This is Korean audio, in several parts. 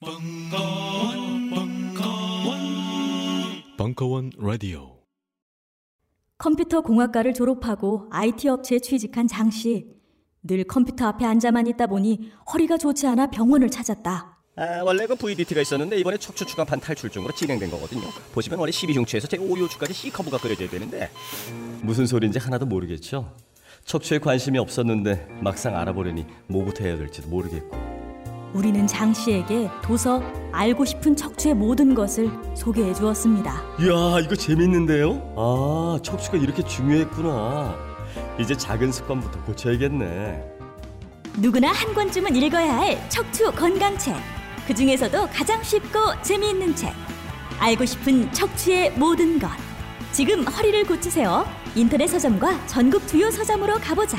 벙커원, 벙커원, 벙커원 라디오. 컴퓨터 공학과를 졸업하고 IT 업체에 취직한 장 씨. 늘 컴퓨터 앞에 앉아만 있다 보니 허리가 좋지 않아 병원을 찾았다. 아, 원래 그 VDT가 있었는데 이번에 척추 추간판 탈출증으로 진행된 거거든요. 보시면 원래 12중추에서 제 5요추까지 C커브가 그려져야 되는데 무슨 소리인지 하나도 모르겠죠. 척추에 관심이 없었는데 막상 알아보려니 뭐부터 해야 될지도 모르겠고 우리는 장 씨에게 도서 알고 싶은 척추의 모든 것을 소개해 주었습니다. 이야 이거 재밌는데요? 아 척추가 이렇게 중요했구나. 이제 작은 습관부터 고쳐야겠네. 누구나 한 권쯤은 읽어야 할 척추 건강책. 그 중에서도 가장 쉽고 재미있는 책. 알고 싶은 척추의 모든 것. 지금 허리를 고치세요. 인터넷 서점과 전국 주요 서점으로 가보자.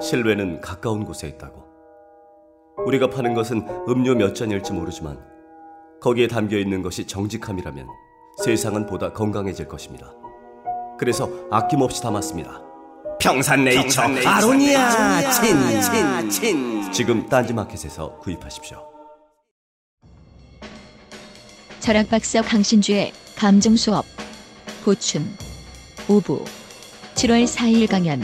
실외는 가까운 곳에 있다고. 우리가 파는 것은 음료 몇 잔일지 모르지만 거기에 담겨 있는 것이 정직함이라면 세상은 보다 건강해질 것입니다. 그래서 아낌없이 담았습니다. 평산네이처, 아로니아 친친 친 지금 딴지마켓에서 구입하십시오. 철학박사 강신주의 감정 수업 보충 5부 7월 4일 강연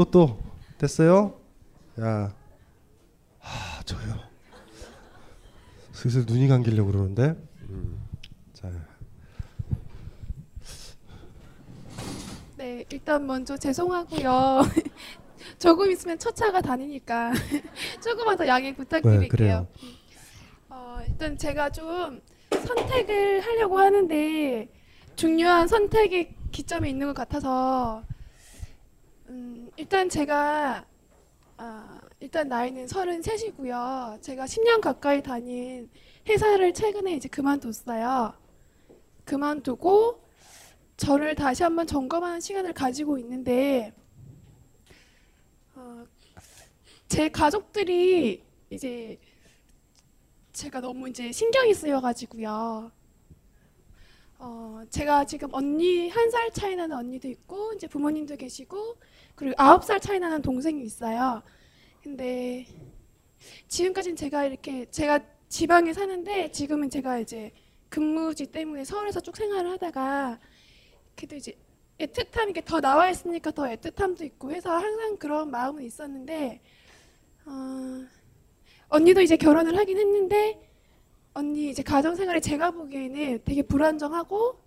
또 또 됐어요? 야, 하 저요. 슬슬 눈이 감기려고 그러는데. 음, 자, 네, 일단 먼저 죄송하고요. 조금 있으면 첫 차가 다니니까 조금만 더 양해 부탁드릴게요. 네, 그래요. 어, 일단 제가 좀 선택을 하려고 하는데 중요한 선택의 기점에 있는 것 같아서 음, 일단 제가 아, 일단 나이는 33이고요. 제가 10년 가까이 다닌 회사를 최근에 이제 그만뒀어요. 그만두고 저를 다시 한번 점검하는 시간을 가지고 있는데 어, 제 가족들이 이제 제가 너무 이제 신경이 쓰여가지고요. 어, 제가 지금 언니 한 살 차이 나는 언니도 있고 이제 부모님도 계시고 그리고 아홉 살 차이 나는 동생이 있어요. 근데 지금까지는 제가 이렇게 제가 지방에 사는데 지금은 제가 이제 근무지 때문에 서울에서 쭉 생활을 하다가 그래도 이제 애틋함이 이게 더 나와 있으니까 더 애틋함도 있고 해서 항상 그런 마음은 있었는데 어, 언니도 이제 결혼을 하긴 했는데 언니 이제 가정 생활이 제가 보기에는 되게 불안정하고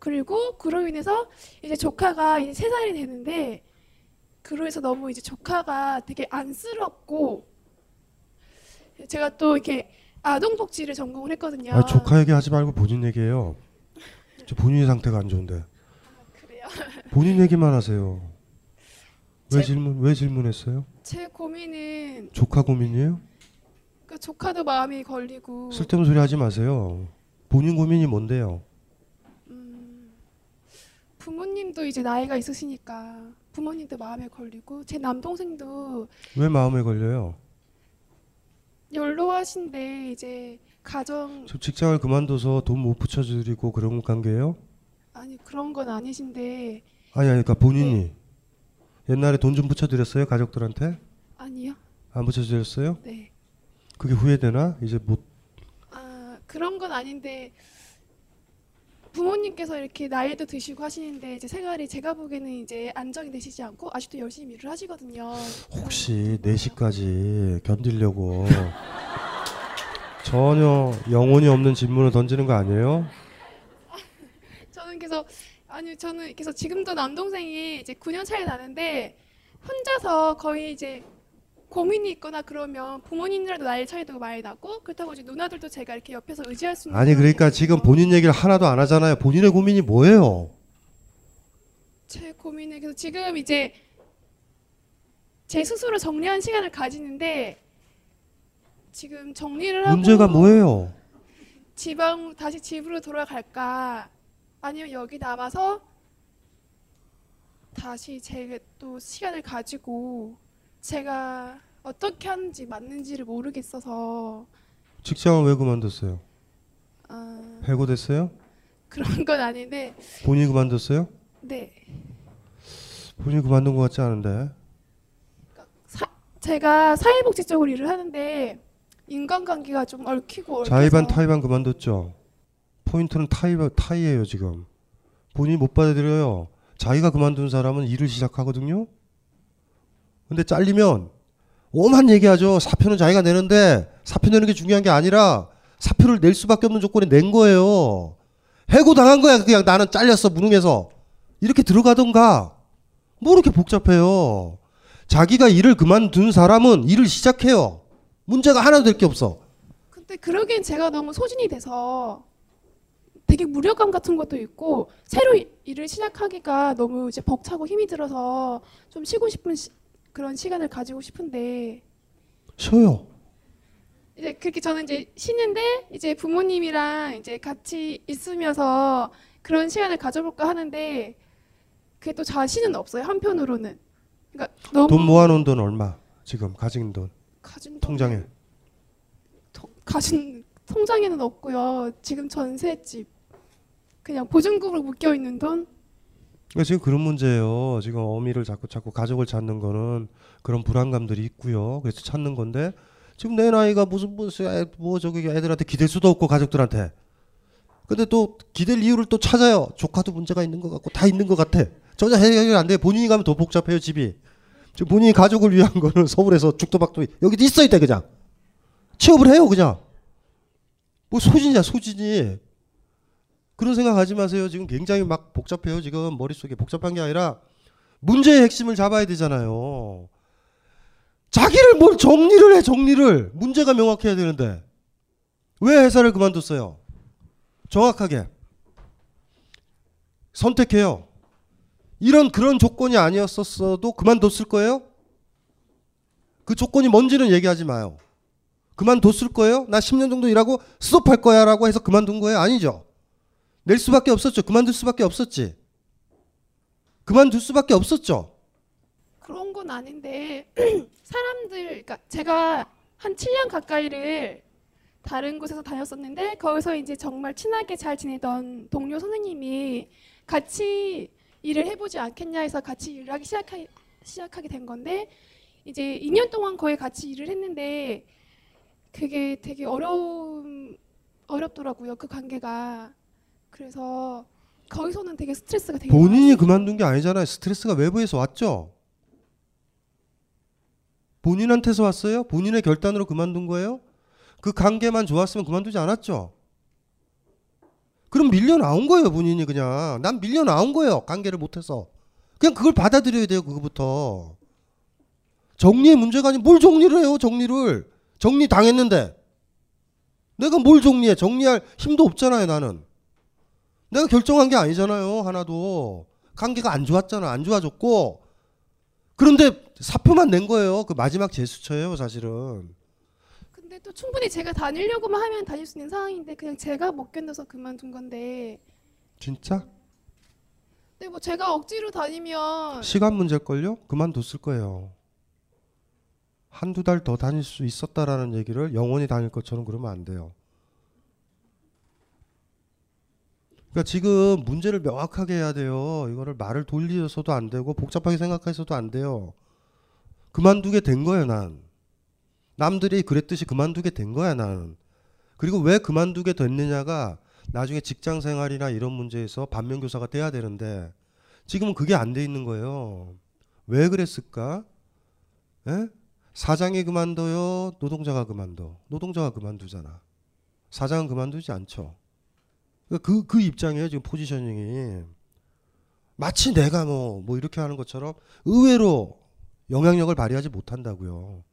그리고 그로 인해서 이제 조카가 이제 세 살이 되는데 그로 해서 너무 이제 조카가 되게 안쓰럽고 제가 또 이렇게 아동복지를 전공을 했거든요. 아, 조카 얘기하지 말고 본인 얘기해요. 저 본인의 상태가 안 좋은데. 그래요. 본인 얘기만 하세요. 왜 제- 질문 왜 질문했어요? 제 고민은 조카 고민이에요? 그 조카도 마음이 걸리고 쓸데없는 소리 하지 마세요. 본인 고민이 뭔데요? 음, 부모님도 이제 나이가 있으시니까 부모님도 마음에 걸리고 제 남동생도 왜 마음에 걸려요? 연로하신데 이제 가정 저 직장을 그만둬서 돈 못 붙여드리고 그런 관계예요? 아니 그런 건 아니신데 아니 아니 그러니까 본인이 네. 옛날에 돈 좀 붙여드렸어요 가족들한테? 아니요. 안 붙여드렸어요? 네. 그게 후회되나? 이제 못 아 그런 건 아닌데 부모님께서 이렇게 나이도 드시고 하시는데 이제 생활이 제가 보기에는 이제 안정이 되시지 않고 아직도 열심히 일을 하시거든요. 혹시 4시까지 견디려고 전혀 영혼이 없는 질문을 던지는 거 아니에요? 저는 그래서 아니 저는 그래서 지금도 남동생이 이제 9년 차이 나는데 혼자서 거의 이제 고민이 있거나 그러면 부모님들도 나이 차이도 많이 나고 그렇다고 이제 누나들도 제가 이렇게 옆에서 의지할 수 있는 아니 그러니까. 지금 본인 얘기를 하나도 안 하잖아요. 본인의 고민이 뭐예요? 제 고민이 그래서 지금 이제 제 스스로 정리한 시간을 가지는데 지금 정리를 하고 문제가 뭐예요? 지방 다시 집으로 돌아갈까 아니면 여기 남아서 다시 제가 또 시간을 가지고 제가 어떻게 하는지 맞는지를 모르겠어서 직장을 왜 그만뒀어요? 아, 해고됐어요? 그런 건 아닌데 본인이 그만뒀어요? 네 본인이 그만둔 것 같지 않은데. 사, 제가 사회복지 쪽으로 일을 하는데 인간관계가 좀 얽히고 자의반 타의반 그만뒀죠. 포인트는 타이 타이예요 지금. 본인이 못 받아들여요. 자기가 그만둔 사람은 일을 시작하거든요. 근데 잘리면 오만 얘기하죠. 사표는 자기가 내는데 사표 내는 게 중요한 게 아니라 사표를 낼 수밖에 없는 조건에 낸 거예요. 해고 당한 거야. 그냥 나는 잘렸어 무능해서 이렇게 들어가던가. 뭐 이렇게 복잡해요. 자기가 일을 그만둔 사람은 일을 시작해요. 문제가 하나도 될 게 없어. 근데 그러기엔 제가 너무 소진이 돼서 되게 무력감 같은 것도 있고 새로 이- 일을 시작하기가 너무 이제 벅차고 힘이 들어서 좀 쉬고 싶은 시- 그런 시간을 가지고 싶은데. 쉬어요. 이제 그렇게 저는 이제 쉬는데 이제 부모님이랑 이제 같이 있으면서 그런 시간을 가져볼까 하는데 그게 또 자신은 없어요 한편으로는. 그러니까 너무 돈 모아놓은 돈 얼마? 지금 가진 돈? 가진 돈- 통장에? 통- 가진 통장에는 없고요. 지금 전셋집. 그냥 보증금으로 묶여 있는 돈 그러니까 지금 그런 문제예요. 지금 어미를 자꾸 자꾸 가족을 찾는 거는 그런 불안감들이 있고요. 그래서 찾는 건데 지금 내 나이가 무슨 무슨 애- 뭐 저기 애들한테 기댈 수도 없고 가족들한테. 근데 또 기댈 이유를 또 찾아요. 조카도 문제가 있는 것 같고 다 있는 것 같아. 전혀 해결이 안 돼. 본인이 가면 더 복잡해요 집이. 지금 본인이 가족을 위한 거는 서울에서 죽도박도 여기도 있어야 돼 그냥. 취업을 해요 그냥. 뭐 소진이야 소진이. 그런 생각하지 마세요. 지금 굉장히 막 복잡해요. 지금 머릿속에 복잡한 게 아니라 문제의 핵심을 잡아야 되잖아요. 자기를 뭘 정리를 해 정리를 문제가 명확해야 되는데 왜 회사를 그만뒀어요? 정확하게 선택해요. 이런 그런 조건이 아니었었어도 그만뒀을 거예요? 그 조건이 뭔지는 얘기하지 마요. 그만뒀을 거예요? 나 10년 정도 일하고 스톱할 거야 라고 해서 그만둔 거예요? 아니죠. 낼 수밖에 없었죠. 그만둘 수밖에 없었지. 그만둘 수밖에 없었죠. 그런 건 아닌데 사람들 그러니까 제가 한 7년 가까이를 다른 곳에서 다녔었는데 거기서 이제 정말 친하게 잘 지내던 동료 선생님이 같이 일을 해보지 않겠냐 해서 같이 일을 하기 시작하, 시작하게 된 건데 이제 2년 동안 거의 같이 일을 했는데 그게 되게 어려움 어렵더라고요 그 관계가 그래서 거기서는 되게 스트레스가 되게 본인이 많았어요. 그만둔 게 아니잖아요. 스트레스가 외부에서 왔죠. 본인한테서 왔어요? 본인의 결단으로 그만둔 거예요? 그 관계만 좋았으면 그만두지 않았죠. 그럼 밀려 나온 거예요, 본인이 그냥. 난 밀려 나온 거예요. 관계를 못해서. 그냥 그걸 받아들여야 돼요, 그거부터. 정리의 문제가 아니 뭘 정리를 해요, 정리를. 정리 당했는데. 내가 뭘 정리해? 정리할 힘도 없잖아요, 나는. 내가 결정한 게 아니잖아요. 하나도 관계가 안 좋았잖아. 안 좋아졌고 그런데 사표만 낸 거예요. 그 마지막 제스처예요, 사실은. 근데 또 충분히 제가 다니려고만 하면 다닐 수 있는 상황인데 그냥 제가 못 견뎌서 그만둔 건데 진짜? 근데 뭐 제가 억지로 다니면 시간 문제일걸요? 그만뒀을 거예요. 한두 달 더 다닐 수 있었다라는 얘기를 영원히 다닐 것처럼 그러면 안 돼요. 그러니까 지금 문제를 명확하게 해야 돼요. 이거를 말을 돌려서도 안 되고 복잡하게 생각해서도 안 돼요. 그만두게 된 거예요, 난. 남들이 그랬듯이 그만두게 된 거야, 나는. 그리고 왜 그만두게 됐느냐가 나중에 직장 생활이나 이런 문제에서 반면교사가 돼야 되는데 지금은 그게 안 돼 있는 거예요. 왜 그랬을까? 예? 사장이 그만둬요? 노동자가 그만둬? 노동자가 그만두잖아. 사장은 그만두지 않죠. 그러니까 그, 그 입장이에요, 지금 포지셔닝이. 마치 내가 뭐, 뭐 이렇게 하는 것처럼 의외로 영향력을 발휘하지 못한다고요.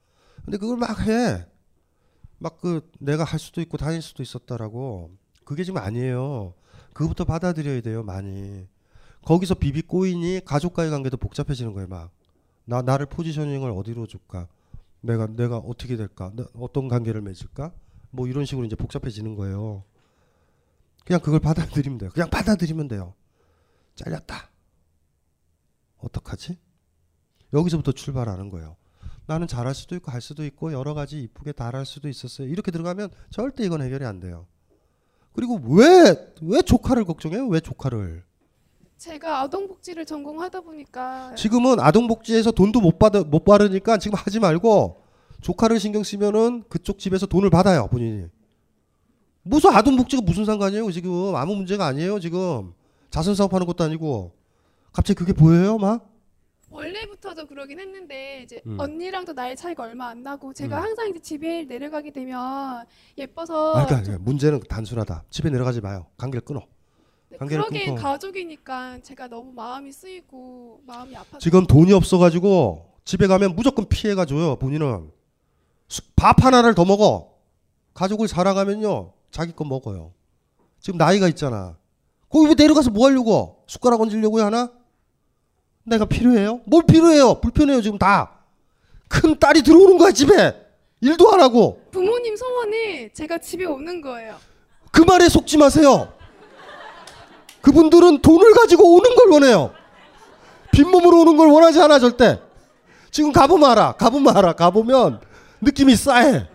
근데 그걸 막 해. 막 그 내가 할 수도 있고 다닐 수도 있었다라고. 그게 지금 아니에요. 그거부터 받아들여야 돼요, 많이. 거기서 비비 꼬이니 가족과의 관계도 복잡해지는 거예요, 막. 나 나를 포지셔닝을 어디로 줄까? 내가 내가 어떻게 될까? 나 어떤 관계를 맺을까? 뭐 이런 식으로 이제 복잡해지는 거예요. 그냥 그걸 받아들이면 돼요. 그냥 받아들이면 돼요. 잘렸다. 어떡하지? 여기서부터 출발하는 거예요. 나는 잘할 수도 있고 할 수도 있고 여러 가지 이쁘게 잘할 수도 있었어요. 이렇게 들어가면 절대 이건 해결이 안 돼요. 그리고 왜 왜 조카를 걱정해요? 왜 조카를? 제가 아동복지를 전공하다 보니까 지금은 아동복지에서 돈도 못 받아 못 받으니까 지금 하지 말고 조카를 신경 쓰면은 그쪽 집에서 돈을 받아요 본인이. 무슨 아동 복지가 무슨 상관이에요 지금 아무 문제가 아니에요 지금 자선 사업하는 것도 아니고 갑자기 그게 보여요 막? 원래부터도 그러긴 했는데 이제 음. 언니랑도 나이 차이가 얼마 안 나고 제가 음. 항상 이제 집에 내려가게 되면 예뻐서 아, 그러니까 문제는 단순하다. 집에 내려가지 마요. 관계를 끊어. 네, 관계를 그러기엔 끊고. 가족이니까 제가 너무 마음이 쓰이고 마음이 아파서 지금 돈이 없어가지고 집에 가면 무조건 피해가 줘요. 본인은 수- 밥 하나를 더 먹어. 가족을 사랑하면요 자기 거 먹어요. 지금 나이가 있잖아. 거기 왜 내려가서 뭐 하려고? 숟가락 얹으려고 하나? 내가 필요해요? 뭘 필요해요? 불편해요 지금 다. 큰 딸이 들어오는 거야 집에. 일도 안 하고. 부모님 소원이 제가 집에 오는 거예요. 그 말에 속지 마세요. 그분들은 돈을 가지고 오는 걸 원해요. 빈몸으로 오는 걸 원하지 않아 절대. 지금 가보면 알아. 가보면 알아. 가보면 느낌이 싸해.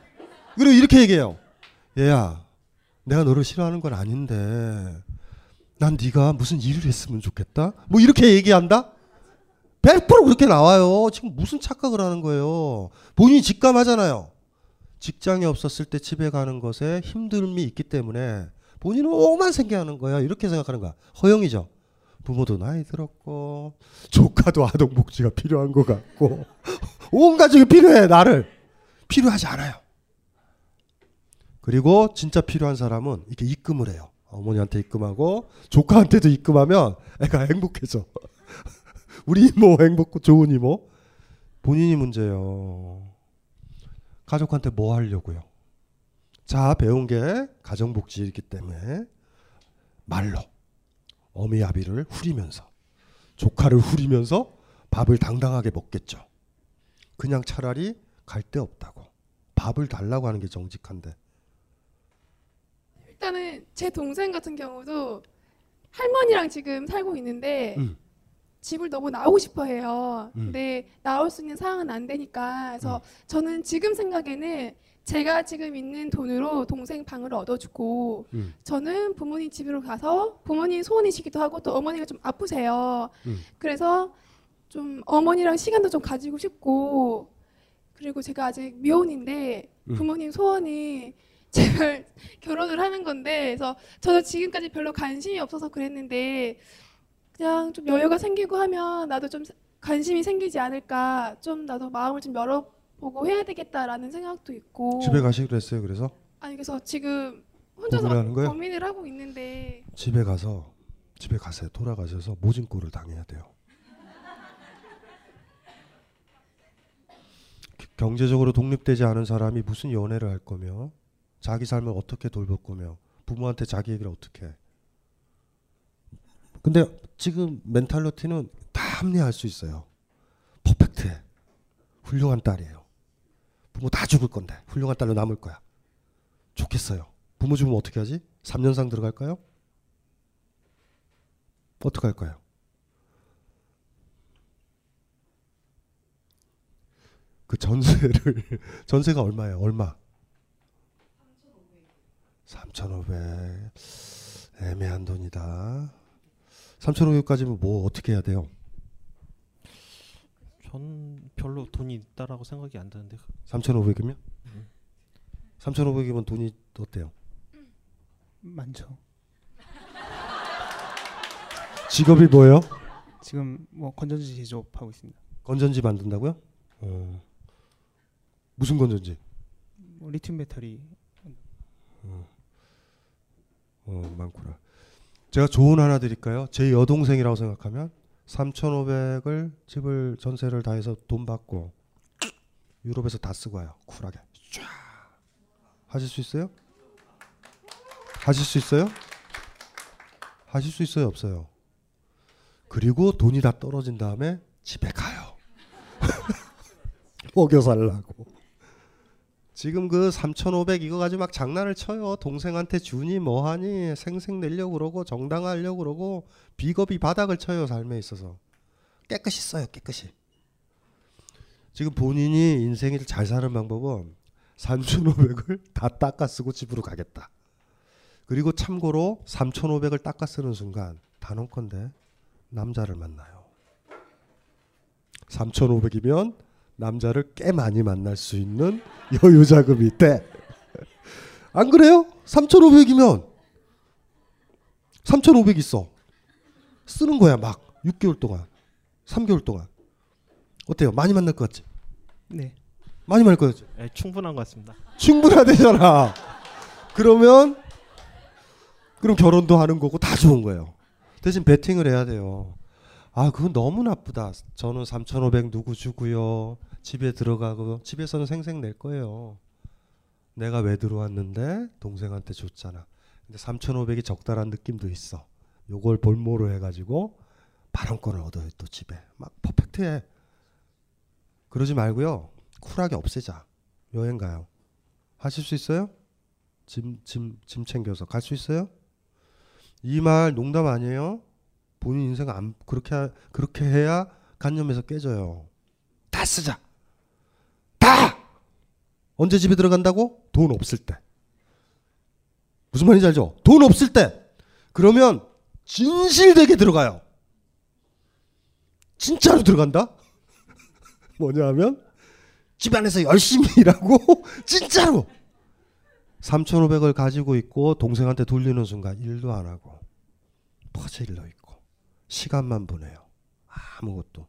그리고 이렇게 얘기해요. 얘야, 내가 너를 싫어하는 건 아닌데 난 네가 무슨 일을 했으면 좋겠다. 뭐 이렇게 얘기한다. 100% 그렇게 나와요. 지금 무슨 착각을 하는 거예요. 본인이 직감하잖아요. 직장이 없었을 때 집에 가는 것에 힘듦이 있기 때문에 본인은 오만 생겨하는 거야. 이렇게 생각하는 거야. 허영이죠. 부모도 나이 들었고 조카도 아동 복지가 필요한 것 같고 온 가족이 필요해 나를 필요하지 않아요. 그리고 진짜 필요한 사람은 이렇게 입금을 해요. 어머니한테 입금하고 조카한테도 입금하면 애가 행복해져. 우리 이모 행복 좋은 이모 본인이 문제예요. 가족한테 뭐 하려고요? 자, 배운 게 가정복지이기 때문에 말로 어미 아비를 후리면서 조카를 후리면서 밥을 당당하게 먹겠죠. 그냥 차라리 갈 데 없다고 밥을 달라고 하는 게 정직한데 일단은 제 동생 같은 경우도 할머니랑 지금 살고 있는데 음. 집을 너무 나오고 싶어 해요. 음. 근데 나올 수 있는 상황은 안 되니까 그래서 저는 지금 생각에는 제가 지금 있는 돈으로 동생 방을 얻어주고 음. 저는 부모님 집으로 가서 부모님 소원이시기도 하고 또 어머니가 좀 아프세요. 음. 그래서 좀 어머니랑 시간도 좀 가지고 싶고 그리고 제가 아직 미혼인데 음. 부모님 소원이 제발 결혼을 하는 건데 그래서 저도 지금까지 별로 관심이 없어서 그랬는데 그냥 좀 여유가 생기고 하면 나도 좀 관심이 생기지 않을까 좀 나도 마음을 좀 열어보고 해야 되겠다라는 생각도 있고 집에 가시기로 했어요. 그래서 아니 그래서 지금 혼자서 고민을 하는 거예요? 고민을 하고 있는데 집에 가서 집에 가세요. 돌아가셔서 모진 꼴을 당해야 돼요. 경제적으로 독립되지 않은 사람이 무슨 연애를 할 거며 자기 삶을 어떻게 돌볼 거며 부모한테 자기 얘기를 어떻게 해. 근데 지금 멘탈리티는 다 합리화할 수 있어요. 퍼펙트해. 훌륭한 딸이에요. 부모 다 죽을 건데 훌륭한 딸로 남을 거야. 좋겠어요. 부모 죽으면 어떻게 하지? 3년상 들어갈까요? 어떻게 할까요? 그 전세를 전세가 얼마예요? 얼마? 3,500 애매한 돈이다. 3,500까지면 뭐 어떻게 해야 돼요? 전 별로 돈이 있다라고 생각이 안 드는데 3,500이면? 3,500이면 돈이 어때요? 많죠. 직업이 뭐예요? 지금 뭐 건전지 제조업하고 있습니다. 건전지 만든다고요? 어. 무슨 건전지? 뭐 리튬 배터리 어, 많구나. 제가 조언 하나 드릴까요? 제 여동생이라고 생각하면 3,500을 집을 전세를 다 해서 돈 받고 유럽에서 다 쓰고 와요. 쿨하게. 쫙. 하실 수 있어요? 하실 수 있어요? 하실 수 있어요, 없어요? 그리고 돈이 다 떨어진 다음에 집에 가요. 먹여 살라고. 지금 그 3,500 이거 가지고 막 장난을 쳐요. 동생한테 주니 뭐하니 생생 내려고 그러고 정당하려고 그러고 비겁이 바닥을 쳐요. 삶에 있어서. 깨끗이 써요. 깨끗이. 지금 본인이 인생을 잘 사는 방법은 3,500을 다 닦아 쓰고 집으로 가겠다. 그리고 참고로 3,500을 닦아 쓰는 순간 단언컨대 남자를 만나요. 3,500이면 남자를 꽤 많이 만날 수 있는 여유 자금이 있대. 안 그래요? 3,500이면 3,500 있어. 쓰는 거야 막 6개월 동안, 3개월 동안. 어때요? 많이 만날 것 같지? 네. 많이 만날 것 같지? 네, 충분한 것 같습니다. 충분하대잖아. 그러면 그럼 결혼도 하는 거고 다 좋은 거예요. 대신 베팅을 해야 돼요. 아, 그건 너무 나쁘다. 저는 3,500 누구 주고요. 집에 들어가고 집에서는 생생 낼 거예요. 내가 왜 들어왔는데 동생한테 줬잖아. 근데 3,500이 적당한 느낌도 있어. 요걸 볼모로 해가지고 발언권을 얻어요 또 집에. 막 퍼펙트해. 그러지 말고요. 쿨하게 없애자. 여행 가요. 하실 수 있어요? 짐, 짐, 짐 챙겨서 갈 수 있어요? 이 말 농담 아니에요? 본인 인생 안 그렇게 하- 그렇게 해야 간념에서 깨져요. 다 쓰자. 다. 언제 집에 들어간다고? 돈 없을 때. 무슨 말인지 알죠? 돈 없을 때. 그러면 진실되게 들어가요. 진짜로 들어간다? 뭐냐 하면 집 안에서 열심히 일하고 진짜로 3,500을 가지고 있고 동생한테 돌리는 순간 일도 안 하고 퍼질러 있고 시간만 보내요. 아무것도.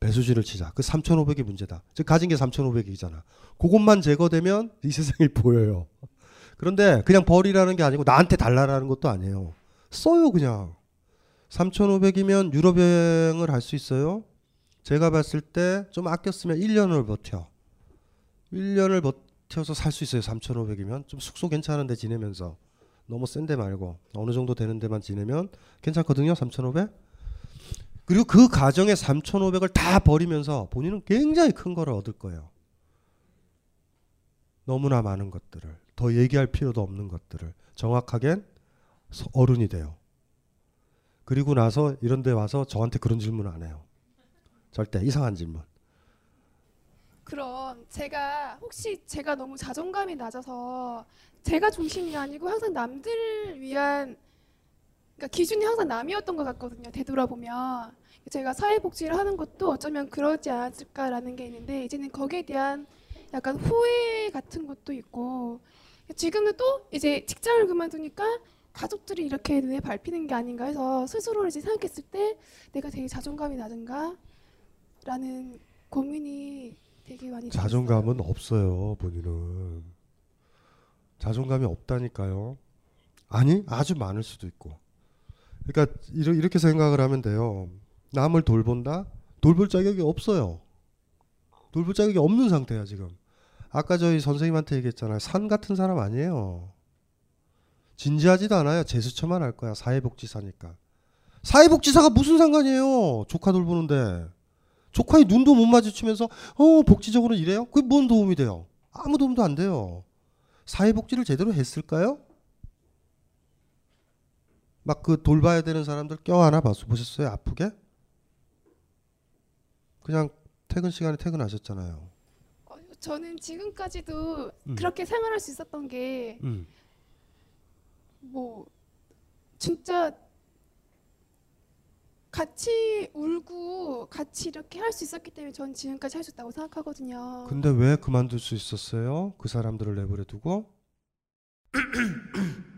배수진을 치자. 그 3,500이 문제다. 즉 가진 게 3,500이잖아. 그것만 제거되면 이 세상이 보여요. 그런데 그냥 버리라는 게 아니고 나한테 달라라는 것도 아니에요. 써요 그냥. 3,500이면 유럽 여행을 할 수 있어요. 제가 봤을 때 좀 아꼈으면 1년을 버텨. 1년을 버텨서 살 수 있어요. 3,500이면 좀 숙소 괜찮은 데 지내면서 너무 센 데 말고 어느 정도 되는 데만 지내면 괜찮거든요. 3,500. 그리고 그 가정에 3,500을 다 버리면서 본인은 굉장히 큰 거를 얻을 거예요. 너무나 많은 것들을 더 얘기할 필요도 없는 것들을 정확하게 서- 어른이 돼요. 그리고 나서 이런 데 와서 저한테 그런 질문 안 해요. 절대 이상한 질문. 그럼 제가 혹시 제가 너무 자존감이 낮아서 제가 중심이 아니고 항상 남들을 위한 그러니까 기준이 항상 남이었던 것 같거든요. 되돌아보면 제가 사회복지를 하는 것도 어쩌면 그러지 않았을까라는 게 있는데 이제는 거기에 대한 약간 후회 같은 것도 있고 지금은 또 이제 직장을 그만두니까 가족들이 이렇게 눈에 밟히는 게 아닌가 해서 스스로를 이제 생각했을 때 내가 되게 자존감이 낮은가 라는 고민이 되게 많이 들었어요. 자존감은 없어요, 본인은. 자존감이 없다니까요. 아니, 아주 많을 수도 있고. 그러니까 이렇게 생각을 하면 돼요. 남을 돌본다? 돌볼 자격이 없어요. 돌볼 자격이 없는 상태야, 지금. 아까 저희 선생님한테 얘기했잖아요. 산 같은 사람 아니에요. 진지하지도 않아요. 제스처만 할 거야. 사회복지사니까. 사회복지사가 무슨 상관이에요? 조카 돌보는데. 조카의 눈도 못 마주치면서 어 복지적으로 이래요? 그게 뭔 도움이 돼요? 아무 도움도 안 돼요. 사회복지를 제대로 했을까요? 막 그 돌봐야 되는 사람들 껴안아 봤어 보셨어요? 아프게? 그냥 퇴근 시간에 퇴근하셨잖아요. 저는 지금까지도 음. 그렇게 생활할 수 있었던 게뭐 음. 진짜 같이 울고 같이 이렇게 할 수 있었기 때문에 전 지금까지 할 수 있다고 생각하거든요. 근데 왜 그만둘 수 있었어요? 그 사람들을 내버려 두고?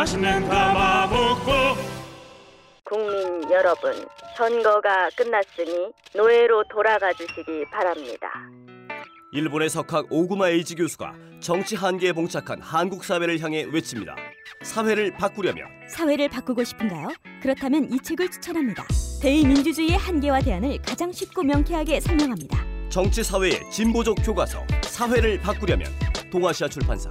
맛있는 가마복고 국민 여러분, 선거가 끝났으니 노예로 돌아가 주시기 바랍니다. 일본의 석학 오구마 에이지 교수가 정치 한계에 봉착한 한국 사회를 향해 외칩니다. 사회를 바꾸려면 사회를 바꾸고 싶은가요? 그렇다면 이 책을 추천합니다. 대의민주주의의 한계와 대안을 가장 쉽고 명쾌하게 설명합니다. 정치 사회의 진보적 교과서 사회를 바꾸려면 동아시아 출판사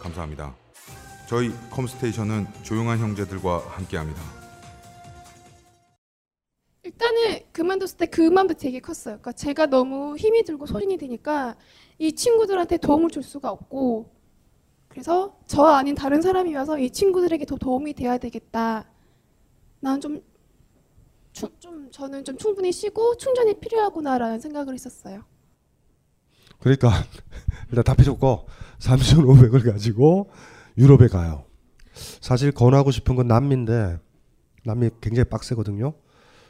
감사합니다. 저희 컴스테이션은 조용한 형제들과 함께합니다. 일단은 그만뒀을 때 그 마음도 되게 컸어요. 그러니까 제가 너무 힘이 들고 소진이 되니까 이 친구들한테 도움을 줄 수가 없고 그래서 저 아닌 다른 사람이 와서 이 친구들에게 더 도움이 돼야 되겠다. 나는 좀, 추, 좀 저는 좀 충분히 쉬고 충전이 필요하구나라는 생각을 했었어요. 그러니까 일단 다 필요 없고 3,500을 가지고 유럽에 가요. 사실 권하고 싶은 건 남미인데 남미 굉장히 빡세거든요.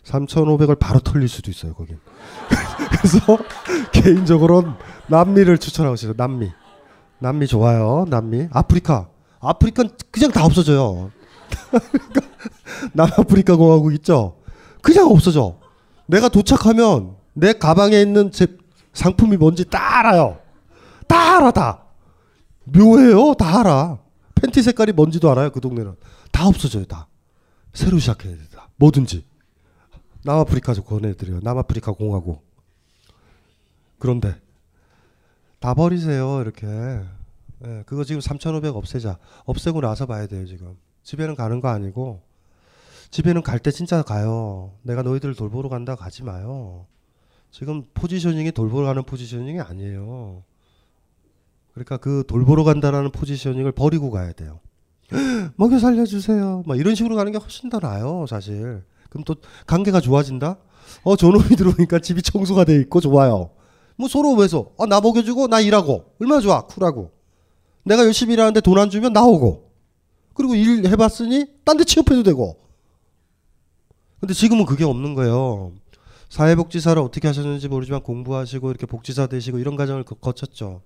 3,500을 바로 털릴 수도 있어요, 거긴. 그래서 개인적으로는 남미를 추천하고 싶어요. 남미. 남미 좋아요. 남미. 아프리카. 아프리카는 그냥 다 없어져요. 남아프리카 공화국 있죠? 그냥 없어져. 내가 도착하면 내 가방에 있는 제 상품이 뭔지 다 알아요. 다 알아, 다. 묘해요. 다 알아. 팬티 색깔이 뭔지도 알아요. 그 동네는. 다 없어져요, 다. 새로 시작해야 된다. 뭐든지. 남아프리카에서 권해드려요. 남아프리카 공화국. 그런데 다 버리세요. 이렇게. 예, 그거 지금 3,500 없애자. 없애고 나서 봐야 돼요, 지금. 집에는 가는 거 아니고 집에는 갈 때 진짜 가요. 내가 너희들 돌보러 간다 가지 마요. 지금 포지셔닝이 돌보러 가는 포지셔닝이 아니에요. 그러니까 그 돌보러 간다라는 포지셔닝을 버리고 가야 돼요. 먹여 살려주세요. 막 이런 식으로 가는 게 훨씬 더 나아요, 사실. 그럼 또 관계가 좋아진다? 어, 저놈이 들어오니까 집이 청소가 돼 있고 좋아요. 뭐 서로 왜서? 어, 나 먹여주고 나 일하고 얼마나 좋아, 쿨하고. 내가 열심히 일하는데 돈 안 주면 나오고. 그리고 일 해봤으니 딴 데 취업해도 되고. 근데 지금은 그게 없는 거예요. 사회복지사를 어떻게 하셨는지 모르지만 공부하시고 이렇게 복지사 되시고 이런 과정을 거- 거쳤죠.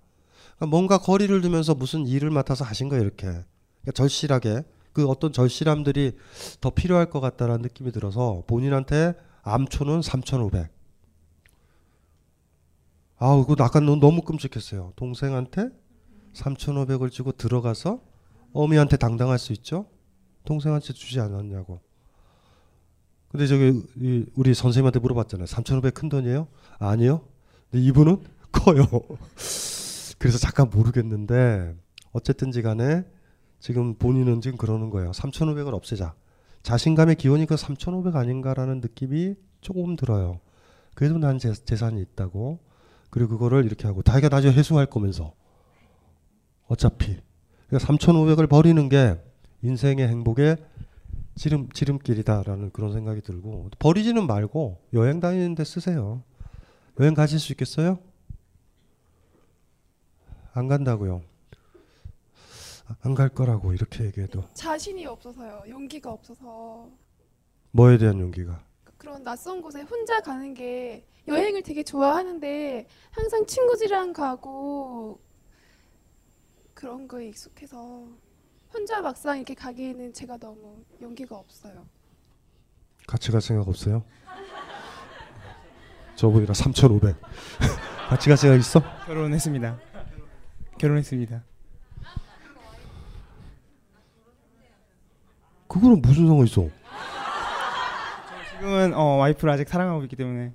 그러니까 뭔가 거리를 두면서 무슨 일을 맡아서 하신 거예요, 이렇게. 그러니까 절실하게. 그 어떤 절실함들이 더 필요할 것 같다라는 느낌이 들어서 본인한테 암초는 3,500. 아우, 그거 아까 너무, 끔찍했어요. 동생한테 3,500을 주고 들어가서 어미한테 당당할 수 있죠? 동생한테 주지 않았냐고. 근데 저기 이 우리 선생님한테 물어봤잖아요. 3,500 큰 돈이에요? 아니요. 근데 이분은 커요. 그래서 잠깐 모르겠는데 어쨌든지 간에 지금 본인은 지금 그러는 거예요. 3,500을 없애자. 자신감의 기원이 그 3,500 아닌가라는 느낌이 조금 들어요. 그래도 난 재, 재산이 있다고. 그리고 그거를 이렇게 하고 자기가 나중에 회수할 거면서 어차피 그러니까 3,500을 버리는 게 인생의 행복의 지름 지름길이다라는 그런 생각이 들고 버리지는 말고 여행 다니는데 쓰세요. 여행 가실 수 있겠어요? 안 간다고요. 안 갈 거라고 이렇게 얘기해도 자신이 없어서요. 용기가 없어서 뭐에 대한 용기가 그런 낯선 곳에 혼자 가는 게 여행을 되게 좋아하는데 항상 친구들이랑 가고 그런 거에 익숙해서 혼자 막상 이렇게 가기에는 제가 너무 용기가 없어요. 같이 갈 생각 없어요? 저분이랑 3,500 같이 갈 생각 있어? 결혼했습니다. 결혼했습니다. 그거는 무슨 상관 있어? 지금은 어, 와이프를 아직 사랑하고 있기 때문에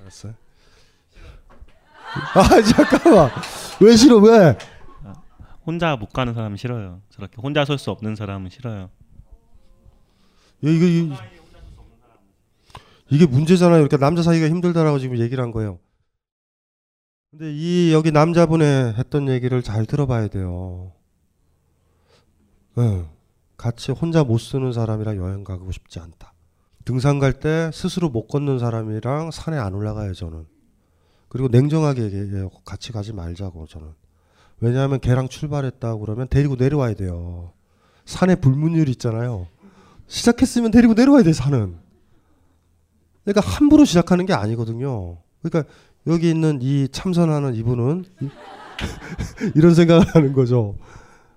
알았어요. 아 잠깐만 왜 싫어 왜? 혼자 못 가는 사람 싫어요. 저렇게 혼자 설 수 없는 사람은 싫어요. 야, 이거, 이거 이게 문제잖아요. 이렇게 남자 사이가 힘들다라고 지금 얘기를 한 거예요. 근데 이 여기 남자분의 했던 얘기를 잘 들어봐야 돼요. 예. 같이 혼자 못 쓰는 사람이랑 여행 가고 싶지 않다. 등산 갈 때 스스로 못 걷는 사람이랑 산에 안 올라가요, 저는. 그리고 냉정하게 얘기해요. 같이 가지 말자고, 저는. 왜냐하면 걔랑 출발했다고 그러면 데리고 내려와야 돼요. 산에 불문율 있잖아요. 시작했으면 데리고 내려와야 돼, 산은. 그러니까 함부로 시작하는 게 아니거든요. 그러니까 여기 있는 이 참선하는 이분은 이- 이런 생각을 하는 거죠.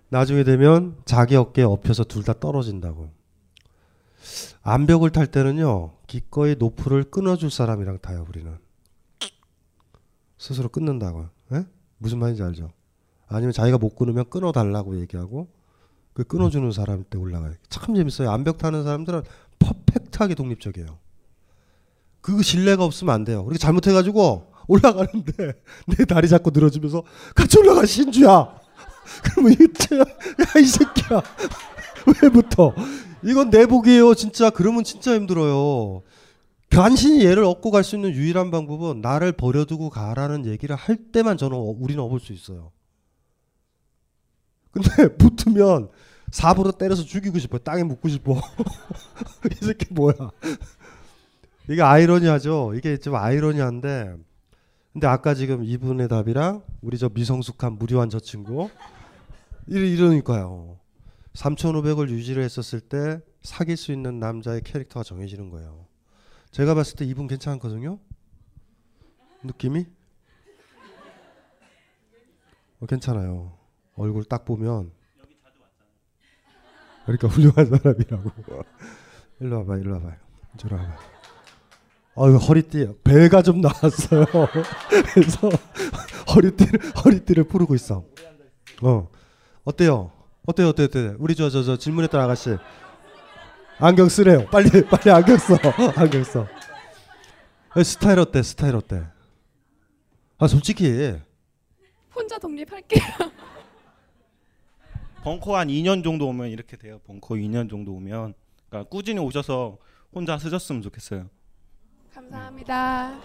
나중에 되면 자기 어깨에 엎여서 둘 다 떨어진다고. 암벽을 탈 때는요, 기꺼이 노프를 끊어줄 사람이랑 타요, 우리는. 스스로 끊는다고. 예? 무슨 말인지 알죠? 아니면 자기가 못 끊으면 끊어달라고 얘기하고, 그 끊어주는 사람 때 올라가요. 참 재밌어요. 암벽 타는 사람들은 퍼펙트하게 독립적이에요. 그 신뢰가 없으면 안 돼요. 그렇게 잘못해가지고 올라가는데 내 다리 잡고 늘어지면서 같이 올라가 신주야. 그러면 이거 야이 새끼야 왜부터 이건 내복이에요 진짜 그러면 진짜 힘들어요. 간신히 얘를 얻고 갈 수 있는 유일한 방법은 나를 버려두고 가라는 얘기를 할 때만 저는 어- 우리는 얻을 수 있어요. 근데 붙으면 사부로 때려서 죽이고 싶어 땅에 묻고 싶어 이 새끼 뭐야 이게 아이러니하죠. 이게 좀 아이러니한데 근데 아까 지금 이분의 답이랑 우리 저 미성숙한 무료한 저 친구 이러, 이러니까요. 3,500을 유지를 했었을 때 사귈 수 있는 남자의 캐릭터가 정해지는 거예요. 제가 봤을 때 이분 괜찮거든요. 느낌이 어, 괜찮아요. 얼굴 딱 보면 그러니까 훌륭한 사람이라고. 일로 와봐, 일로 와봐요. 저로 와봐. 아유 허리띠 배가 좀 나왔어요. 그래서 허리띠를 허리띠를 풀고 있어. 어 어때요? 어때요? 어때요? 어때요? 우리 저 저 저 질문했던 아가씨 안경 쓰래요. 빨리 빨리 안경 써. 안경 써. 에, 스타일 어때? 스타일 어때? 아 솔직히 혼자 독립할게요. 벙커 한 2년 정도 오면 이렇게 돼요. 벙커 2년 정도 오면 그러니까 꾸준히 오셔서 혼자 쓰셨으면 좋겠어요. 감사합니다.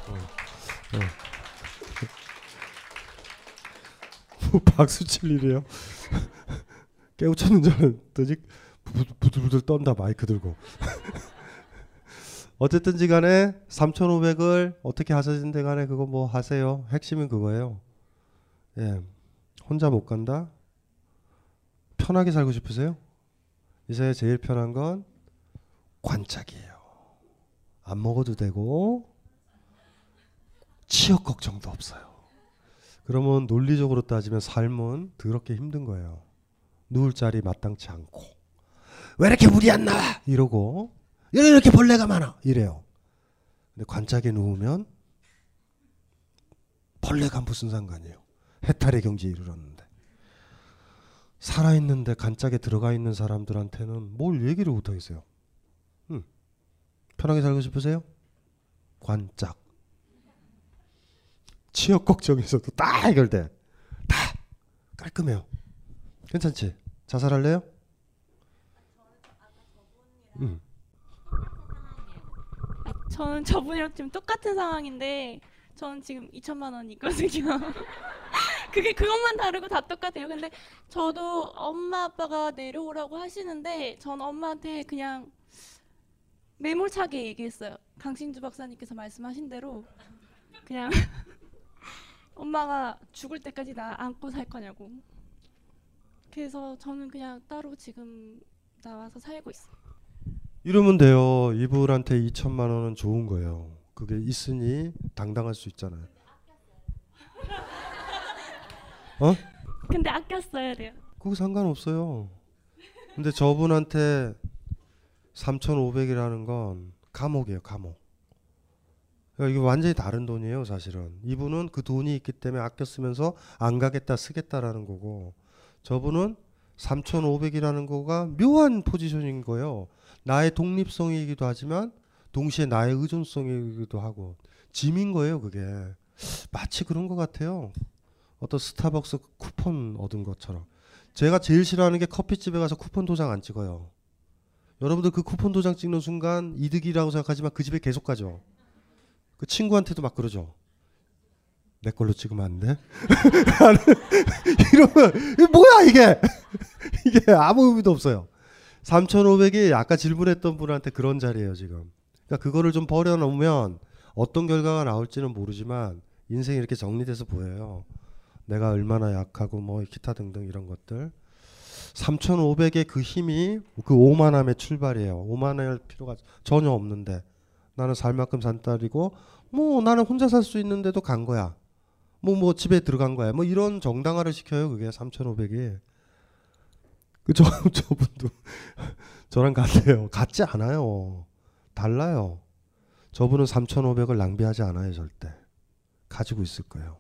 뭐 박수 칠 일이에요. 깨우쳤는 줄 알았더니 부- 부들부들 떤다 마이크 들고. 어쨌든지 간에 3,500을 어떻게 하시는데 간에 그거 뭐 하세요. 핵심은 그거예요. 예. 혼자 못 간다. 편하게 살고 싶으세요? 이 세상에 제일 편한 건 관짝이에요. 안 먹어도 되고 취업 걱정도 없어요. 그러면 논리적으로 따지면 삶은 더럽게 힘든 거예요. 누울 자리 마땅치 않고 왜 이렇게 물이 안 나와 이러고 왜 이렇게 벌레가 많아 이래요. 근데 관짝에 누우면 벌레가 무슨 상관이에요. 해탈의 경지에 이르렀는데 살아있는데 간짝에 들어가 있는 사람들한테는 뭘 얘기를 못하겠어요. 음. 편하게 살고 싶으세요? 관짝. 취업 걱정에서도 다 해결돼. 다 깔끔해요. 괜찮지? 자살할래요? 음. 저는 저분이랑 지금 똑같은 상황인데 저는 지금 2천만 원 있거든요. 그게 그것만 다르고 다 똑같아요. 근데 저도 엄마 아빠가 내려오라고 하시는데 전 엄마한테 그냥 매몰차게 얘기했어요. 강신주 박사님께서 말씀하신 대로 그냥 엄마가 죽을 때까지 나 안고 살 거냐고. 그래서 저는 그냥 따로 지금 나와서 살고 있어요. 이러면 돼요. 이불한테 2천만 원은 좋은 거예요. 그게 있으니 당당할 수 있잖아요. 어? 근데 아껴 써야 돼요. 그거 상관없어요. 근데 저분한테 3,500이라는 건 감옥이에요, 감옥. 그러니까 이게 완전히 다른 돈이에요, 사실은. 이분은 그 돈이 있기 때문에 아껴 쓰면서 안 가겠다, 쓰겠다라는 거고, 저분은 3,500이라는 거가 묘한 포지션인 거예요. 나의 독립성이기도 하지만 동시에 나의 의존성이기도 하고 짐인 거예요, 그게. 마치 그런 것 같아요. 어떤 스타벅스 쿠폰 얻은 것처럼. 제가 제일 싫어하는 게 커피집에 가서 쿠폰 도장 안 찍어요. 여러분들 그 쿠폰 도장 찍는 순간 이득이라고 생각하지만 그 집에 계속 가죠. 그 친구한테도 막 그러죠. 내 걸로 찍으면 안 돼? 이러면 이게 뭐야 이게? 이게 아무 의미도 없어요. 3,500이 아까 질문했던 분한테 그런 자리예요 지금. 그러니까 그거를 좀 버려놓으면 어떤 결과가 나올지는 모르지만 인생이 이렇게 정리돼서 보여요. 내가 얼마나 약하고 뭐 기타 등등 이런 것들. 3,500의 그 힘이 그 오만함의 출발이에요. 오만할 필요가 전혀 없는데 나는 살 만큼 산 딸이고 뭐 나는 혼자 살 수 있는데도 간 거야. 뭐뭐 집에 들어간 거야. 뭐 이런 정당화를 시켜요. 그게 3,500이. 그저 저분도 저랑 같아요. 같지 않아요. 달라요. 저분은 3,500을 낭비하지 않아요, 절대. 가지고 있을 거예요.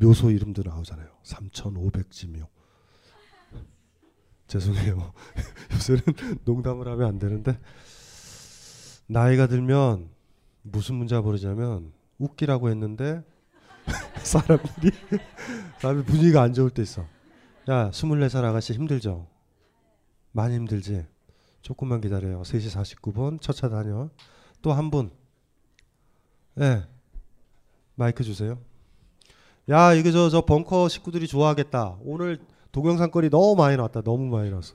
묘소 이름도 나오잖아요. 3,500지묘. 죄송해요. 요새는 농담을 하면 안 되는데 나이가 들면 무슨 문제가 벌어지냐면 웃기라고 했는데 사람들이 사람이 분위기가 안 좋을 때 있어. 야, 24살 아가씨 힘들죠? 많이 힘들지? 조금만 기다려요. 3시 49분 첫 차 다녀. 또 한 분. 예. 네. 마이크 주세요. 야, 이게 저, 저 벙커 식구들이 좋아하겠다. 오늘 동영상 거리 너무 많이 나왔다. 너무 많이 나왔어.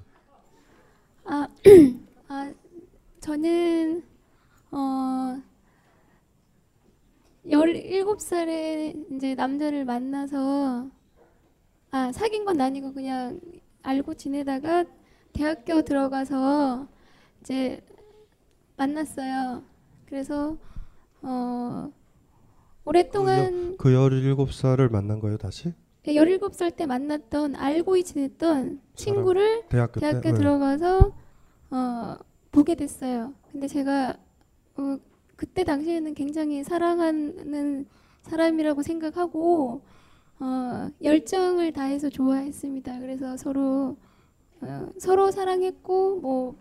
아, 아 저는 어 17살에 이제 남자를 만나서 아, 사귄 건 아니고 그냥 알고 지내다가 대학교 들어가서 이제 만났어요. 그래서 어 오랫동안 그 17살을 만난 거예요, 다시? 17살 때 만났던 알고 지냈던 친구를 대학교, 대학교 때? 네. 들어가서 어 보게 됐어요. 근데 제가 어 그때 당시에는 굉장히 사랑하는 사람이라고 생각하고 어, 열정을 다해서 좋아했습니다. 그래서 서로 어, 서로 사랑했고 뭐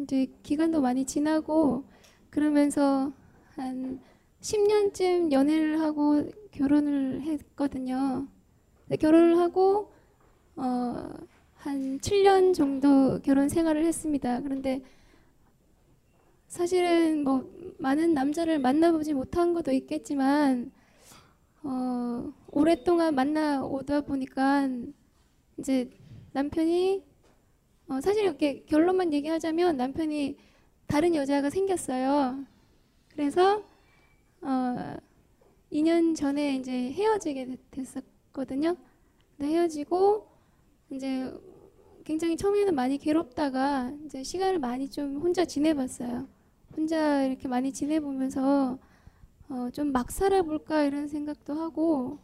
이제 기간도 많이 지나고 그러면서 한 10년쯤 연애를 하고 결혼을 했거든요. 결혼을 하고 어, 한 7년 정도 결혼 생활을 했습니다. 그런데 사실은 뭐 많은 남자를 만나보지 못한 것도 있겠지만 어, 오랫동안 만나 오다 보니까 이제 남편이 어, 사실 이렇게 결론만 얘기하자면 남편이 다른 여자가 생겼어요. 그래서 어, 2년 전에 이제 헤어지게 됐었거든요. 근데 헤어지고 이제 굉장히 처음에는 많이 괴롭다가 이제 시간을 많이 좀 혼자 지내봤어요. 혼자 이렇게 많이 지내보면서 어, 좀 막 살아볼까 이런 생각도 하고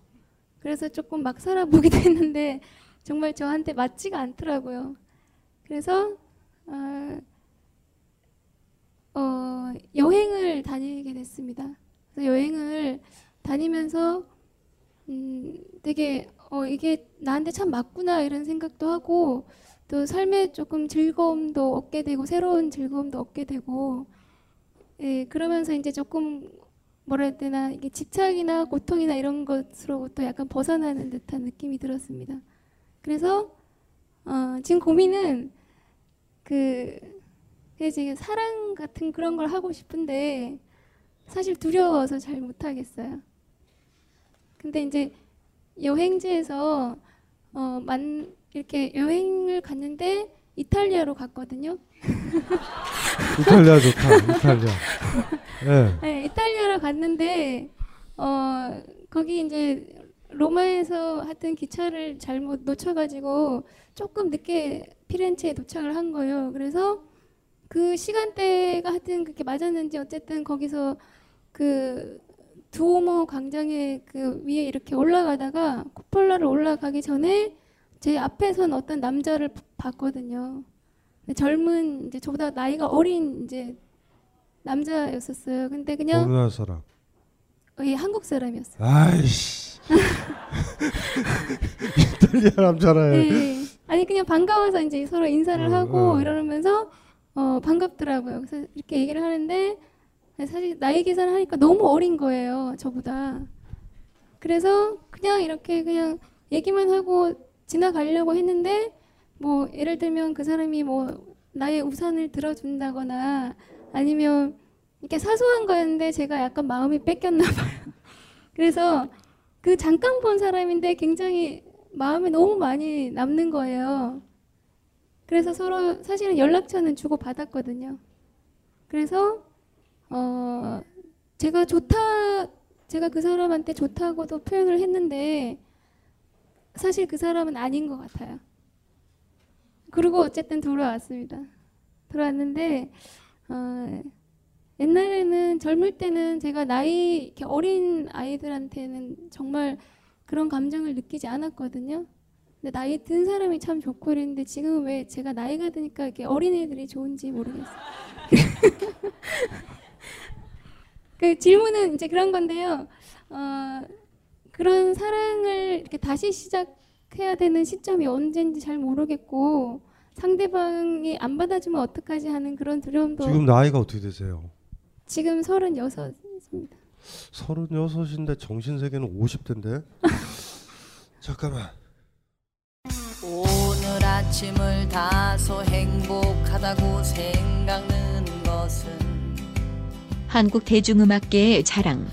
그래서 조금 막 살아보기도 했는데 정말 저한테 맞지가 않더라고요. 그래서 어, 어, 여행을 다니게 됐습니다. 여행을 다니면서 음, 되게 어, 이게 나한테 참 맞구나 이런 생각도 하고 또 삶에 조금 즐거움도 얻게 되고 새로운 즐거움도 얻게 되고 예, 그러면서 이제 조금 뭐라 해야 되나 이게 집착이나 고통이나 이런 것으로부터 약간 벗어나는 듯한 느낌이 들었습니다. 그래서 어, 지금 고민은 그 이제 사랑 같은 그런 걸 하고 싶은데 사실 두려워서 잘 못하겠어요. 근데 이제 여행지에서 어, 만 이렇게 여행을 갔는데 이탈리아로 갔거든요. 이탈리아 좋다. 이탈리아. 예. 네, 이탈리아로 갔는데 어 거기 이제 로마에서 하여튼 기차를 잘못 놓쳐가지고 조금 늦게 피렌체에 도착을 한 거예요. 그래서 그 시간대가 하여튼 그렇게 맞았는지 어쨌든 거기서 그 두오모 광장에 그 위에 이렇게 올라가다가 쿠폴라를 올라가기 전에 제 앞에선 어떤 남자를 봤거든요. 젊은 이제 저보다 나이가 어린 이제 남자였었어요. 근데 그냥 어느 나라 사람? 예, 한국 사람이었어요. 아이씨. 이탈리아 남자라요. 네. 아니 그냥 반가워서 이제 서로 인사를 어, 하고 어. 이러면서 어, 반갑더라고요. 그래서 이렇게 얘기를 하는데 사실 나이 계산을 하니까 너무 어린 거예요. 저보다. 그래서 그냥 이렇게 그냥 얘기만 하고 지나가려고 했는데 뭐 예를 들면 그 사람이 뭐 나의 우산을 들어준다거나 아니면 이렇게 사소한 거였는데 제가 약간 마음이 뺏겼나 봐요. 그래서 그 잠깐 본 사람인데 굉장히 마음에 너무 많이 남는 거예요. 그래서 서로 사실은 연락처는 주고 받았거든요. 그래서 어 제가 좋다 제가 그 사람한테 좋다고도 표현을 했는데 사실 그 사람은 아닌 것 같아요. 그리고 어쨌든 돌아왔습니다. 돌아왔는데 어, 옛날에는 젊을 때는 제가 나이 이렇게 어린 아이들한테는 정말 그런 감정을 느끼지 않았거든요. 근데 나이 든 사람이 참 좋고 이랬는데 지금은 왜 제가 나이가 드니까 이렇게 어린 애들이 좋은지 모르겠어요. 그 질문은 이제 그런 건데요. 어, 그런 사랑을 이렇게 다시 시작해야 되는 시점이 언제인지 잘 모르겠고 상대방이 안 받아주면 어떡하지 하는 그런 두려움도 지금 나이가 어떻게 되세요? 지금 36입니다. 서른여섯인데 정신 세계는 50대인데. 잠깐만. 오늘 아침을 다소 행복하다고 생각하는 것은 한국 대중음악계의 자랑.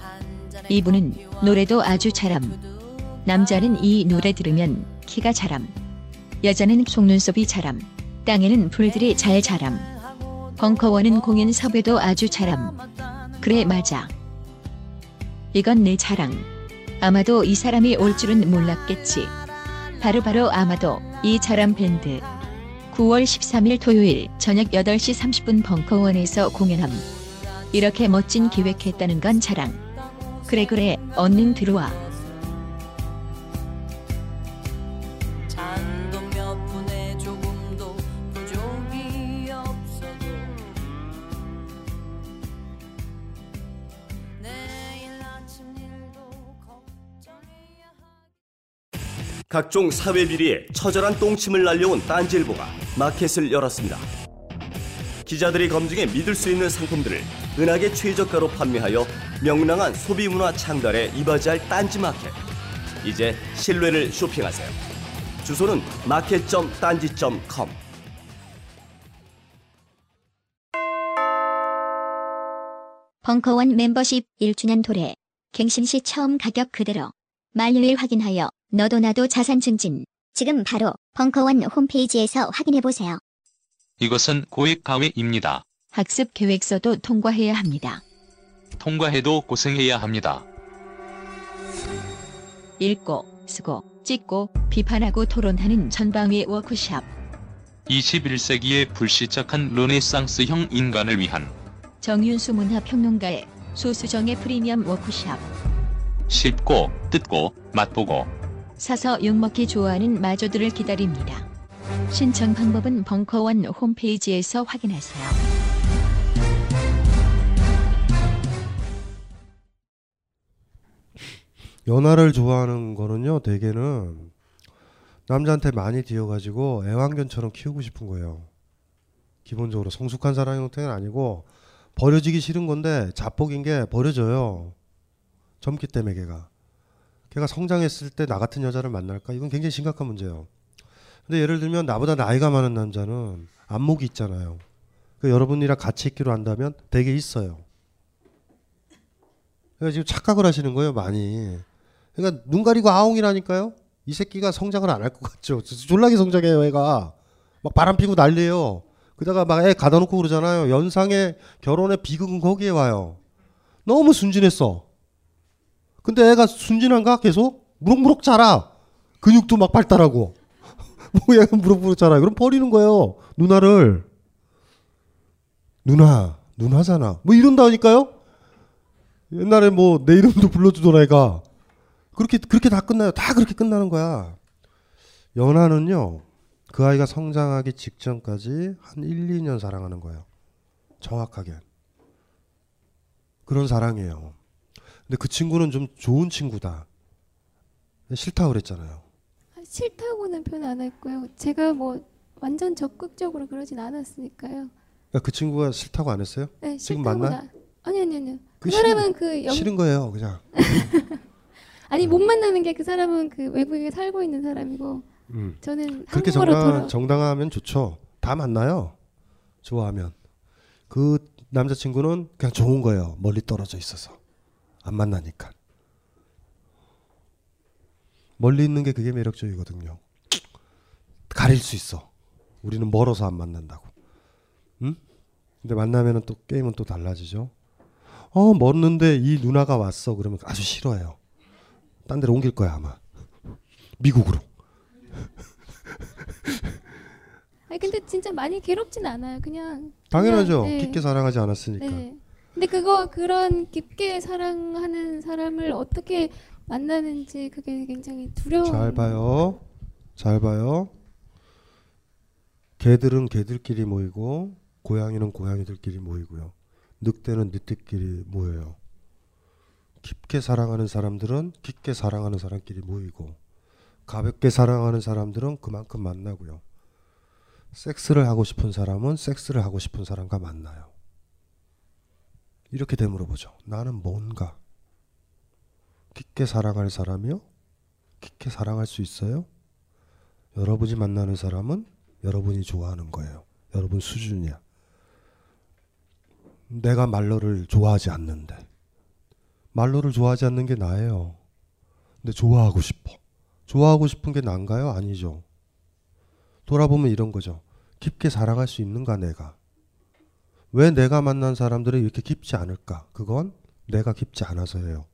이분은 노래도 아주 잘함. 남자는 이 노래 들으면 키가 자람. 여자는 속눈썹이 자람. 땅에는 풀들이 잘 자람. 벙커원은 공연 섭외도 아주 잘함. 그래 맞아. 이건 내 자랑. 아마도 이 사람이 올 줄은 몰랐겠지. 바로바로 아마도 이 자람 밴드. 9월 13일 토요일 저녁 8시 30분 벙커원에서 공연함. 이렇게 멋진 기획했다는 건 자랑. 그래 그래 얼른 들어와. 각종 사회 비리에 처절한 똥침을 날려온 딴지일보가 마켓을 열었습니다. 기자들이 검증해 믿을 수 있는 상품들을 은하계 최저가로 판매하여 명랑한 소비 문화 창달에 이바지할 딴지 마켓. 이제 신뢰를 쇼핑하세요. 주소는 마켓.딴지.com. 벙커원 멤버십 1주년 도래. 갱신 시 처음 가격 그대로. 만료일 확인하여 너도 나도 자산 증진. 지금 바로 벙커원 홈페이지에서 확인해 보세요. 이것은 고액 가외입니다. 학습 계획서도 통과해야 합니다. 통과해도 고생해야 합니다. 읽고, 쓰고, 찍고, 비판하고 토론하는 전방위 워크샵. 21세기의 불시착한 르네상스형 인간을 위한 정윤수 문화평론가의 소수정의 프리미엄 워크샵. 쉽고 뜯고 맛보고 사서 욕먹기 좋아하는 마저들을 기다립니다. 신청 방법은 벙커원 홈페이지에서 확인하세요. 연하를 좋아하는 거는요, 대개는 남자한테 많이 뒤어가지고 애완견처럼 키우고 싶은 거예요. 기본적으로 성숙한 사랑 형태는 아니고 버려지기 싫은 건데 자폭인 게 버려져요. 젊기 때문에 걔가. 걔가 성장했을 때 나 같은 여자를 만날까? 이건 굉장히 심각한 문제예요. 근데 예를 들면 나보다 나이가 많은 남자는 안목이 있잖아요. 그 여러분이랑 같이 있기로 한다면 되게 있어요. 그러니까 지금 착각을 하시는 거예요, 많이. 그러니까 눈 가리고 아웅이라니까요. 이 새끼가 성장을 안 할 것 같죠. 졸라게 성장해요, 애가. 막 바람 피고 난리예요. 그다가 막 애 가다 놓고 그러잖아요. 연상에 결혼에 비극은 거기에 와요. 너무 순진했어. 근데 애가 순진한가? 계속 무럭무럭 자라. 근육도 막 발달하고. 뭐 얘가 자라. 그럼 버리는 거예요. 누나를. 누나, 누나잖아. 뭐 이런다니까요? 옛날에 뭐 내 이름도 불러주던 애가 그렇게 그렇게 다 끝나요. 다 그렇게 끝나는 거야. 연하는요. 그 아이가 성장하기 직전까지 한 1, 2년 사랑하는 거예요. 정확하게. 그런 사랑이에요. 근데 그 친구는 좀 좋은 친구다. 싫다 그랬잖아요. 아, 싫다고는 표현 안 했고요. 제가 뭐 완전 적극적으로 그러진 않았으니까요. 그러니까 그 친구가 싫다고 안 했어요? 네, 지금 만나? 안- 아니 아니 아니요. 그 그 사람은 싫은- 그 영... 싫은 거예요, 그냥. 아니 못 만나는 게 그 사람은 그 외국에 살고 있는 사람이고 음. 저는 그렇게 정당, 돌아. 정당하면 좋죠. 다 만나요. 좋아하면. 그 남자친구는 그냥 좋은 거예요. 멀리 떨어져 있어서. 안 만나니까. 멀리 있는 게 그게 매력적이거든요. 가릴 수 있어. 우리는 멀어서 안 만난다고. 응? 근데 만나면은 또 게임은 또 달라지죠. 어, 멀는데 이 누나가 왔어. 그러면 아주 싫어해요. 딴 데로 옮길 거야, 아마. 미국으로. 아니 근데 진짜 많이 괴롭진 않아요. 그냥 당연하죠. 그냥, 네. 깊게 사랑하지 않았으니까. 네. 근데 그거 그런 깊게 사랑하는 사람을 어떻게 만나는지 그게 굉장히 두려워. 잘 봐요. 잘 봐요. 개들은 개들끼리 모이고 고양이는 고양이들끼리 모이고요. 늑대는 늑대끼리 모여요. 깊게 사랑하는 사람들은 깊게 사랑하는 사람끼리 모이고 가볍게 사랑하는 사람들은 그만큼 만나고요. 섹스를 하고 싶은 사람은 섹스를 하고 싶은 사람과 만나요. 이렇게 되물어 보죠. 나는 뭔가 깊게 사랑할 사람이요? 깊게 사랑할 수 있어요? 여러분이 만나는 사람은 여러분이 좋아하는 거예요. 여러분 수준이야. 내가 말로를 좋아하지 않는데. 말로를 좋아하지 않는 게 나예요. 근데 좋아하고 싶어. 좋아하고 싶은 게 난가요? 아니죠. 돌아보면 이런 거죠. 깊게 사랑할 수 있는가, 내가? 왜 내가 만난 사람들이 이렇게 깊지 않을까? 그건 내가 깊지 않아서예요.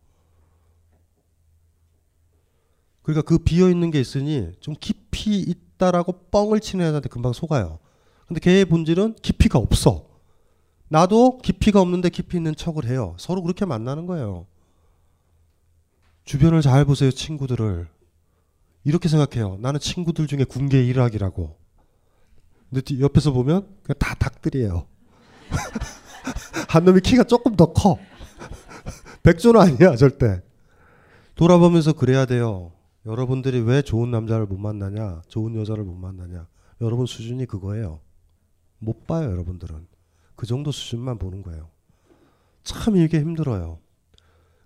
그러니까 그 비어 있는 게 있으니 좀 깊이 있다라고 뻥을 치는 애한테 금방 속아요. 근데 걔의 본질은 깊이가 없어. 나도 깊이가 없는데 깊이 있는 척을 해요. 서로 그렇게 만나는 거예요. 주변을 잘 보세요, 친구들을. 이렇게 생각해요. 나는 친구들 중에 군계 일학이라고. 근데 뒤- 옆에서 보면 그냥 다 닭들이에요. 한 놈이 키가 조금 더 커. 백조는 아니야, 절대. 돌아보면서 그래야 돼요. 여러분들이 왜 좋은 남자를 못 만나냐, 좋은 여자를 못 만나냐. 여러분 수준이 그거예요. 못 봐요, 여러분들은. 그 정도 수준만 보는 거예요. 참 이게 힘들어요.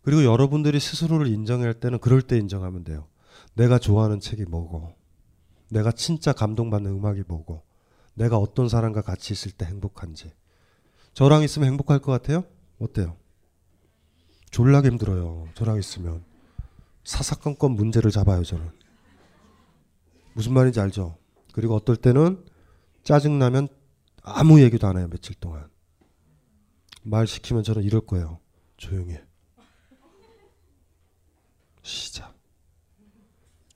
그리고 여러분들이 스스로를 인정할 때는 그럴 때 인정하면 돼요. 내가 좋아하는 책이 뭐고, 내가 진짜 감동받는 음악이 뭐고, 내가 어떤 사람과 같이 있을 때 행복한지. 저랑 있으면 행복할 것 같아요? 어때요? 졸라게 힘들어요. 저랑 있으면. 사사건건 문제를 잡아요, 저는. 무슨 말인지 알죠? 그리고 어떨 때는 짜증 나면 아무 얘기도 안 해요, 며칠 동안. 말 시키면 저는 이럴 거예요. 조용히 해. 시작.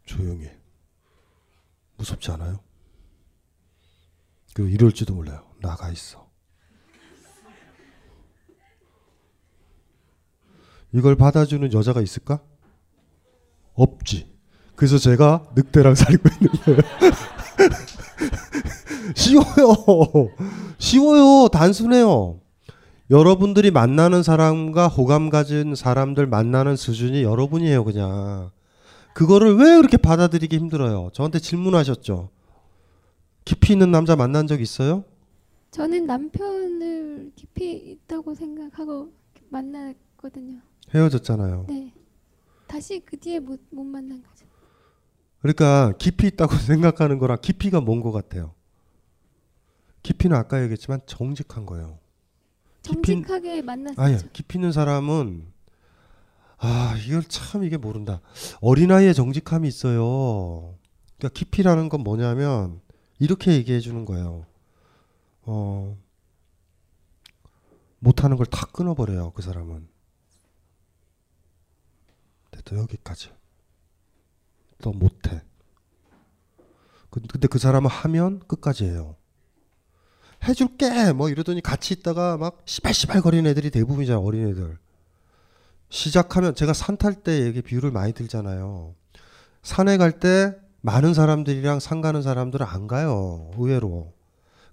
조용히 해. 무섭지 않아요? 그 이럴지도 몰라요. 나가 있어. 이걸 받아주는 여자가 있을까? 없지. 그래서 제가 늑대랑 살고 있는 거예요. 쉬워요. 쉬워요. 단순해요. 여러분들이 만나는 사람과 호감 가진 사람들 만나는 수준이 여러분이에요, 그냥. 그거를 왜 그렇게 받아들이기 힘들어요? 저한테 질문하셨죠. 깊이 있는 남자 만난 적 있어요? 저는 남편을 깊이 있다고 생각하고 만났거든요. 헤어졌잖아요. 네. 다시 그 뒤에 못, 못 만난 거죠. 그러니까 깊이 있다고 생각하는 거랑 깊이가 뭔 것 같아요. 깊이는 아까 얘기했지만 정직한 거예요. 정직하게 만났었죠. 아니 깊이 있는 사람은 아 이걸 참 이게 모른다. 어린아이의 정직함이 있어요. 그러니까 깊이라는 건 뭐냐면 이렇게 얘기해 주는 거예요. 어 못하는 걸 다 끊어버려요 그 사람은. 됐다 여기까지. 더 못해. 그- 근데 그 사람은 하면 끝까지 해요. 해줄게 뭐 이러더니 같이 있다가 막 시발시발 거리는 애들이 대부분이잖아 어린애들. 시작하면 제가 산 탈 때 얘기 비유를 많이 들잖아요. 산에 갈 때 많은 사람들이랑 산 가는 사람들은 안 가요. 의외로.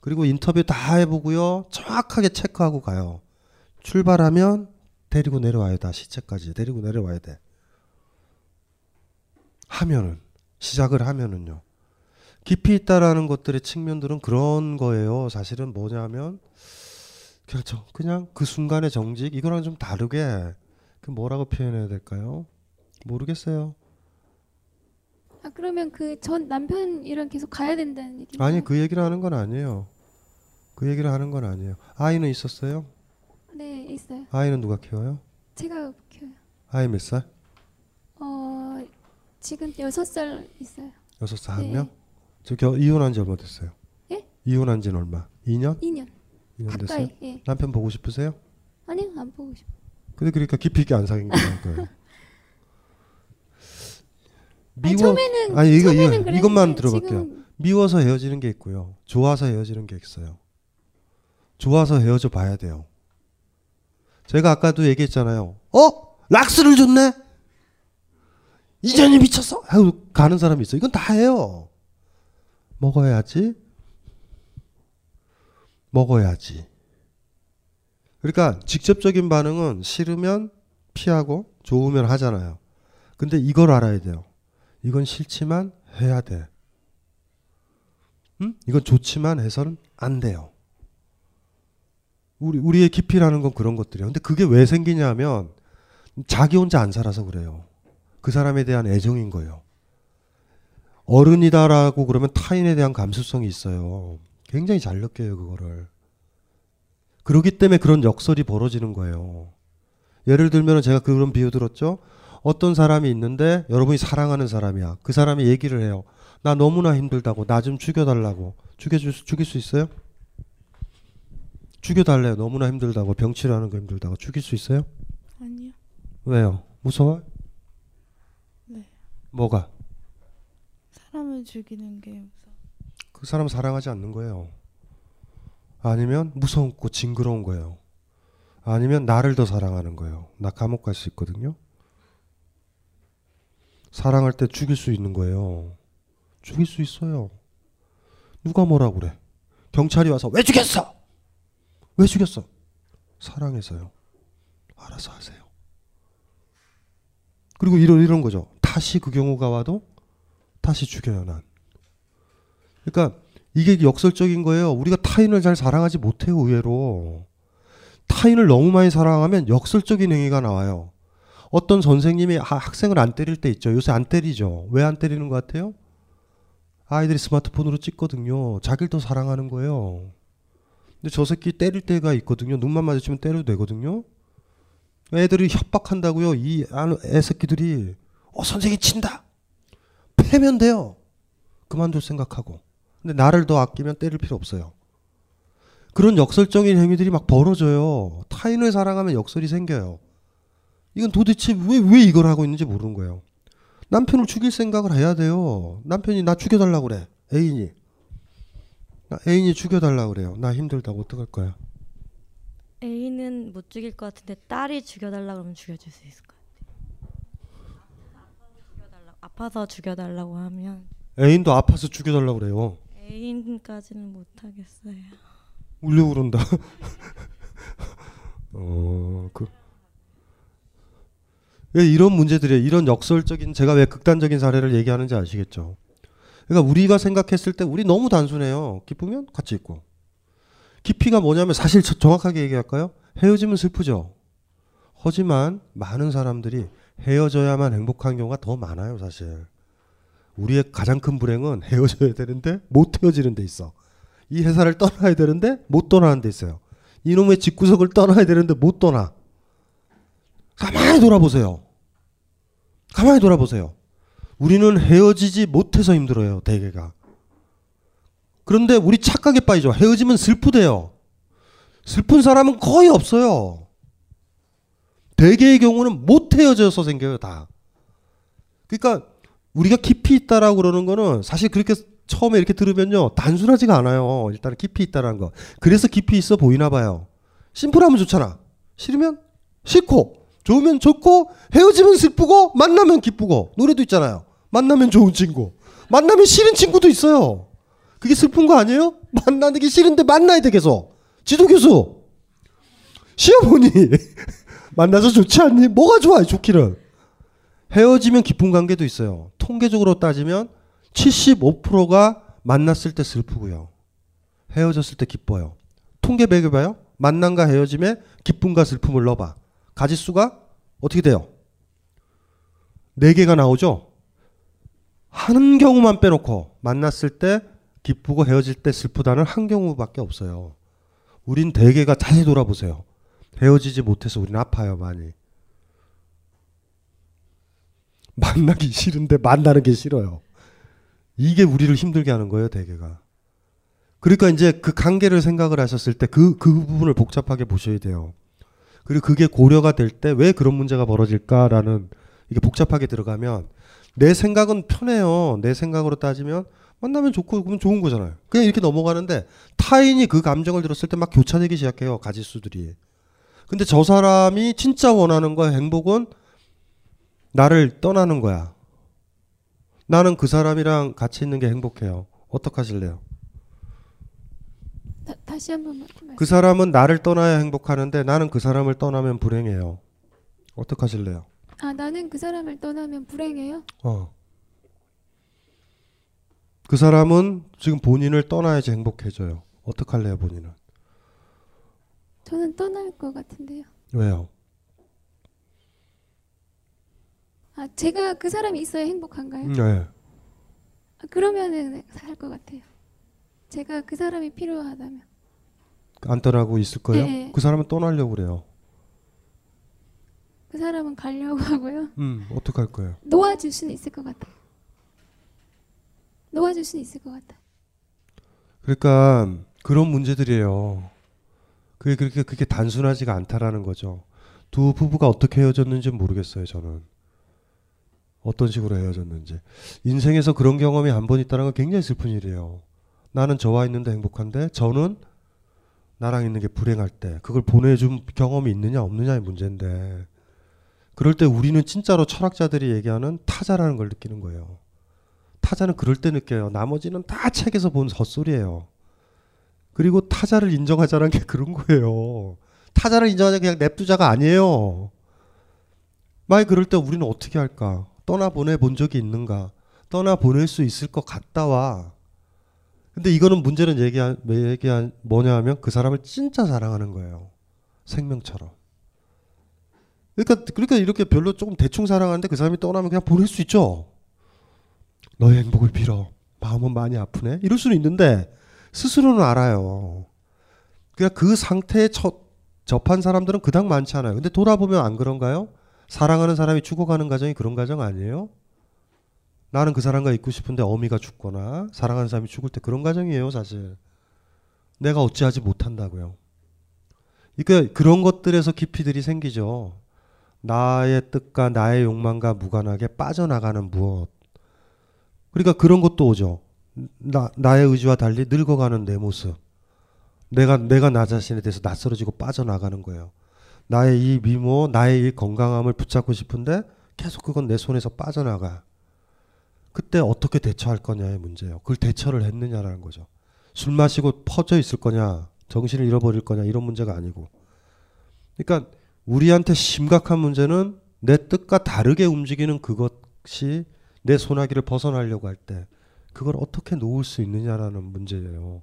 그리고 인터뷰 다 해보고요. 정확하게 체크하고 가요. 출발하면 데리고 내려와야 돼. 시체까지 데리고 내려와야 돼. 하면은 시작을 하면은요. 깊이 있다라는 것들의 측면들은 그런 거예요. 사실은 뭐냐면 그렇죠. 그냥 그 순간의 정직 이거랑 좀 다르게 그 뭐라고 표현해야 될까요? 모르겠어요. 아 그러면 그 전 남편이랑 계속 가야 된다는 얘기. 아니 그 얘기를 하는 건 아니에요. 그 얘기를 하는 건 아니에요. 아이는 있었어요? 네 있어요. 아이는 누가 키워요? 제가 키워요. 아이 몇 살? 어 지금 여섯 살 있어요. 여섯 살 한 네. 명? 저 겨, 이혼한 지 얼마 됐어요? 예? 이혼한 지는 얼마? 2년? 2년. 2년 가까이, 됐어요? 예. 남편 보고 싶으세요? 아니요 안 보고 싶어. 근데 그러니까 깊이 있게 안 사귄 거예요. 아니, 처음에는- 아니 이거 처음에는 이거 이것만 들어볼게요. 미워서 헤어지는 게 있고요. 좋아서 헤어지는 게 있어요. 좋아서 헤어져 봐야 돼요. 제가 아까도 얘기했잖아요. 어? 락스를 줬네? 이전이 미쳤어? 하고 가는 사람이 있어. 이건 다 해요. 먹어야지. 먹어야지. 그러니까 직접적인 반응은 싫으면 피하고 좋으면 하잖아요. 근데 이걸 알아야 돼요. 이건 싫지만 해야 돼. 응? 이건 좋지만 해서는 안 돼요. 우리 우리의 깊이라는 건 그런 것들이에요. 근데 그게 왜 생기냐면 자기 혼자 안 살아서 그래요. 그 사람에 대한 애정인 거예요. 어른이다라고 그러면 타인에 대한 감수성이 있어요. 굉장히 잘 느껴요, 그거를. 그렇기 때문에 그런 역설이 벌어지는 거예요. 예를 들면 제가 그런 비유 들었죠. 어떤 사람이 있는데 여러분이 사랑하는 사람이야. 그 사람이 얘기를 해요. 나 너무나 힘들다고 나 좀 죽여달라고 죽여줄 수, 죽일 수 있어요? 죽여달래요. 너무나 힘들다고 병치라는 거 힘들다고 죽일 수 있어요? 아니요. 왜요? 무서워? 네. 뭐가? 사람을 죽이는 게 무서워. 그 사람 사랑하지 않는 거예요. 아니면 무섭고 징그러운 거예요. 아니면 나를 더 사랑하는 거예요. 나 감옥 갈 수 있거든요. 사랑할 때 죽일 수 있는 거예요. 죽일 수 있어요. 누가 뭐라고 그래? 경찰이 와서 왜 죽였어? 왜 죽였어? 사랑해서요. 알아서 하세요. 그리고 이런 이런 거죠. 다시 그 경우가 와도 다시 죽여요 난. 그러니까 이게 역설적인 거예요. 우리가 타인을 잘 사랑하지 못해요 의외로. 타인을 너무 많이 사랑하면 역설적인 행위가 나와요. 어떤 선생님이 하- 학생을 안 때릴 때 있죠. 요새 안 때리죠. 왜 안 때리는 것 같아요? 아이들이 스마트폰으로 찍거든요. 자기를 더 사랑하는 거예요. 근데 저 새끼 때릴 때가 있거든요. 눈만 마주치면 때려도 되거든요. 애들이 협박한다고요. 이 안- 애새끼들이 어 선생님 친다. 패면 돼요. 그만둘 생각하고. 근데 나를 더 아끼면 때릴 필요 없어요. 그런 역설적인 행위들이 막 벌어져요. 타인을 사랑하면 역설이 생겨요. 이건 도대체 왜, 왜 이걸 하고 있는지 모르는 거예요. 남편을 죽일 생각을 해야 돼요. 남편이 나 죽여달라고 그래. 애인이. 애인이 죽여달라 그래요. 나 힘들다고 어떡할 거야? 애인은 못 죽일 것 같은데 딸이 죽여달라 그러면 죽여줄 수 있을 것 같아요. 아파서 죽여달라고 하면 애인도 아파서 죽여달라 그래요. 애인까지는 못 하겠어요. 울려 그런다. 어, 그. 왜 이런 문제들이 이런 역설적인 제가 왜 극단적인 사례를 얘기하는지 아시겠죠? 그러니까 우리가 생각했을 때 우리 너무 단순해요. 기쁘면 같이 있고. 깊이가 뭐냐면 사실 저- 정확하게 얘기할까요? 헤어지면 슬프죠. 하지만 많은 사람들이 헤어져야만 행복한 경우가 더 많아요, 사실. 우리의 가장 큰 불행은 헤어져야 되는데 못 헤어지는 데 있어. 이 회사를 떠나야 되는데 못 떠나는 데 있어요. 이놈의 집구석을 떠나야 되는데 못 떠나. 가만히 돌아보세요. 가만히 돌아보세요. 우리는 헤어지지 못해서 힘들어요, 대개가. 그런데 우리 착각에 빠지죠. 헤어지면 슬프대요. 슬픈 사람은 거의 없어요. 대개의 경우는 못 헤어져서 생겨요, 다. 그러니까 우리가 깊이 있다라고 그러는 거는 사실 그렇게 처음에 이렇게 들으면요. 단순하지가 않아요. 일단 깊이 있다라는 거. 그래서 깊이 있어 보이나 봐요. 심플하면 좋잖아. 싫으면 싫고 좋으면 좋고 헤어지면 슬프고 만나면 기쁘고 노래도 있잖아요. 만나면 좋은 친구. 만나면 싫은 친구도 있어요. 그게 슬픈 거 아니에요? 만나는 게 싫은데 만나야 돼 계속. 지도 교수. 시어머니. 만나서 좋지 않니? 뭐가 좋아요, 좋기는. 헤어지면 기쁜 관계도 있어요. 통계적으로 따지면 75%가 만났을 때 슬프고요. 헤어졌을 때 기뻐요. 통계 매겨봐요. 만남과 헤어짐에 기쁨과 슬픔을 넣어봐. 가지수가 어떻게 돼요? 4개가 나오죠? 한 경우만 빼놓고 만났을 때 기쁘고 헤어질 때 슬프다는 한 경우밖에 없어요. 우린 대개가 다시 돌아보세요. 헤어지지 못해서 우린 아파요, 많이. 만나기 싫은데 만나는 게 싫어요. 이게 우리를 힘들게 하는 거예요, 대개가. 그러니까 이제 그 관계를 생각을 하셨을 때 그, 그 부분을 복잡하게 보셔야 돼요. 그리고 그게 고려가 될 때 왜 그런 문제가 벌어질까라는 이게 복잡하게 들어가면 내 생각은 편해요. 내 생각으로 따지면 만나면 좋고 그러면 좋은 거잖아요. 그냥 이렇게 넘어가는데 타인이 그 감정을 들었을 때 막 교차되기 시작해요. 가지수들이. 근데 저 사람이 진짜 원하는 거야. 행복은 나를 떠나는 거야. 나는 그 사람이랑 같이 있는 게 행복해요. 어떡하실래요? 다, 다시 한 번만. 그 사람은 나를 떠나야 행복하는데 나는 그 사람을 떠나면 불행해요. 어떡하실래요? 아 나는 그 사람을 떠나면 불행해요. 어. 그 사람은 지금 본인을 떠나야지 행복해져요. 어떡할래요, 본인은? 저는 떠날 것 같은데요. 왜요? 아 제가 그 사람이 있어야 행복한가요? 네. 아, 그러면은 살 것 같아요. 제가 그 사람이 필요하다면. 안 떠나고 있을 거예요? 네. 그 사람은 떠나려고 그래요. 그 사람은 가려고 하고요. 음, 어떡할 거예요? 놓아줄 수는 있을 것 같아요. 놓아줄 수는 있을 것 같아요. 그러니까 그런 문제들이에요. 그게 그렇게 그게 단순하지가 않다라는 거죠. 두 부부가 어떻게 헤어졌는지 모르겠어요, 저는. 어떤 식으로 헤어졌는지. 인생에서 그런 경험이 한 번 있다는 건 굉장히 슬픈 일이에요. 나는 저와 있는데 행복한데 저는 나랑 있는 게 불행할 때 그걸 보내준 경험이 있느냐 없느냐의 문제인데 그럴 때 우리는 진짜로 철학자들이 얘기하는 타자라는 걸 느끼는 거예요. 타자는 그럴 때 느껴요. 나머지는 다 책에서 본 헛소리예요. 그리고 타자를 인정하자는 게 그런 거예요. 타자를 인정하자 그냥 냅두자가 아니에요. 만약 그럴 때 우리는 어떻게 할까? 떠나 보내 본 적이 있는가? 떠나 보낼 수 있을 것 같다와. 근데 이거는 문제는 얘기한 얘기한 뭐냐 하면 그 사람을 진짜 사랑하는 거예요. 생명처럼. 그러니까 그러니까 이렇게 별로 조금 대충 사랑하는데 그 사람이 떠나면 그냥 보낼 수 있죠. 너의 행복을 빌어. 마음은 많이 아프네. 이럴 수는 있는데 스스로는 알아요. 그러니까 그 상태에 첫 접한 사람들은 그닥 많지 않아요. 근데 돌아보면 안 그런가요? 사랑하는 사람이 죽어가는 과정이 그런 과정 아니에요? 나는 그 사람과 있고 싶은데 어미가 죽거나 사랑하는 사람이 죽을 때 그런 과정이에요, 사실. 내가 어찌하지 못한다고요. 그러니까 그런 것들에서 깊이들이 생기죠. 나의 뜻과 나의 욕망과 무관하게 빠져나가는 무엇. 그러니까 그런 것도 오죠. 나 나의 의지와 달리 늙어가는 내 모습. 내가 내가 나 자신에 대해서 낯설어지고 빠져나가는 거예요. 나의 이 미모, 나의 이 건강함을 붙잡고 싶은데 계속 그건 내 손에서 빠져나가. 그때 어떻게 대처할 거냐의 문제예요. 그걸 대처를 했느냐라는 거죠. 술 마시고 퍼져 있을 거냐, 정신을 잃어버릴 거냐 이런 문제가 아니고. 그러니까 우리한테 심각한 문제는 내 뜻과 다르게 움직이는 그것이 내 소나기를 벗어나려고 할 때 그걸 어떻게 놓을 수 있느냐라는 문제예요.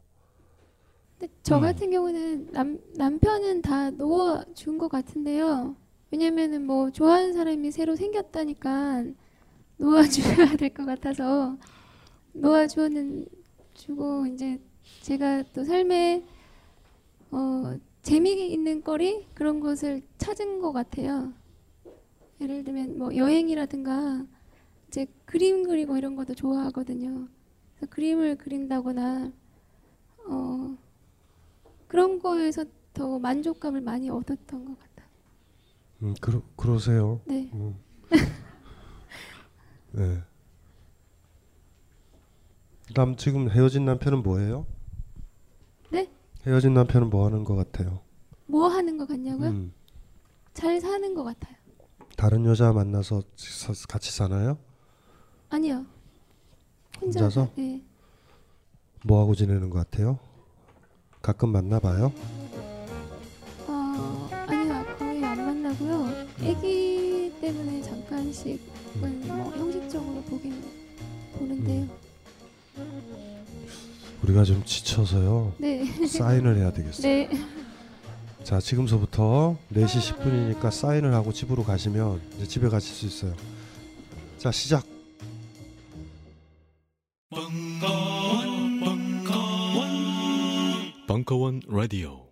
근데 저 음. 같은 경우는 남 남편은 다 놓아준 것 같은데요. 왜냐면은 뭐 좋아하는 사람이 새로 생겼다니까 놓아줘야 될 것 같아서 놓아주는 주고 이제 제가 또 삶에 어 재미있는 거리 그런 것을 찾은 것 같아요. 예를 들면 뭐 여행이라든가 이제 그림 그리고 이런 것도 좋아하거든요. 그래서 그림을 그린다거나 어 그런 거에서 더 만족감을 많이 얻었던 것 같아요. 음, 그러, 그러세요. 네. 음. 네. 남 지금 헤어진 남편은 뭐예요? 네? 헤어진 남편은 뭐 하는 것 같아요? 뭐 하는 것 같냐고요? 음, 잘 사는 것 같아요. 다른 여자 만나서 사- 같이 사나요? 아니요. 혼자? 사- 네. 뭐 하고 지내는 것 같아요? 가끔 만나 봐요? 어, 아니요. 거의 안 만나고요. 아기 때문에 잠깐씩은 뭐 형식적으로 보긴 보는데요. 우리가 좀 지쳐서요. 네. 사인을 해야 되겠어요. 네. 자, 지금서부터 4시 10분이니까 사인을 하고 집으로 가시면 이제 집에 가실 수 있어요. 자, 시작. 벙커원 라디오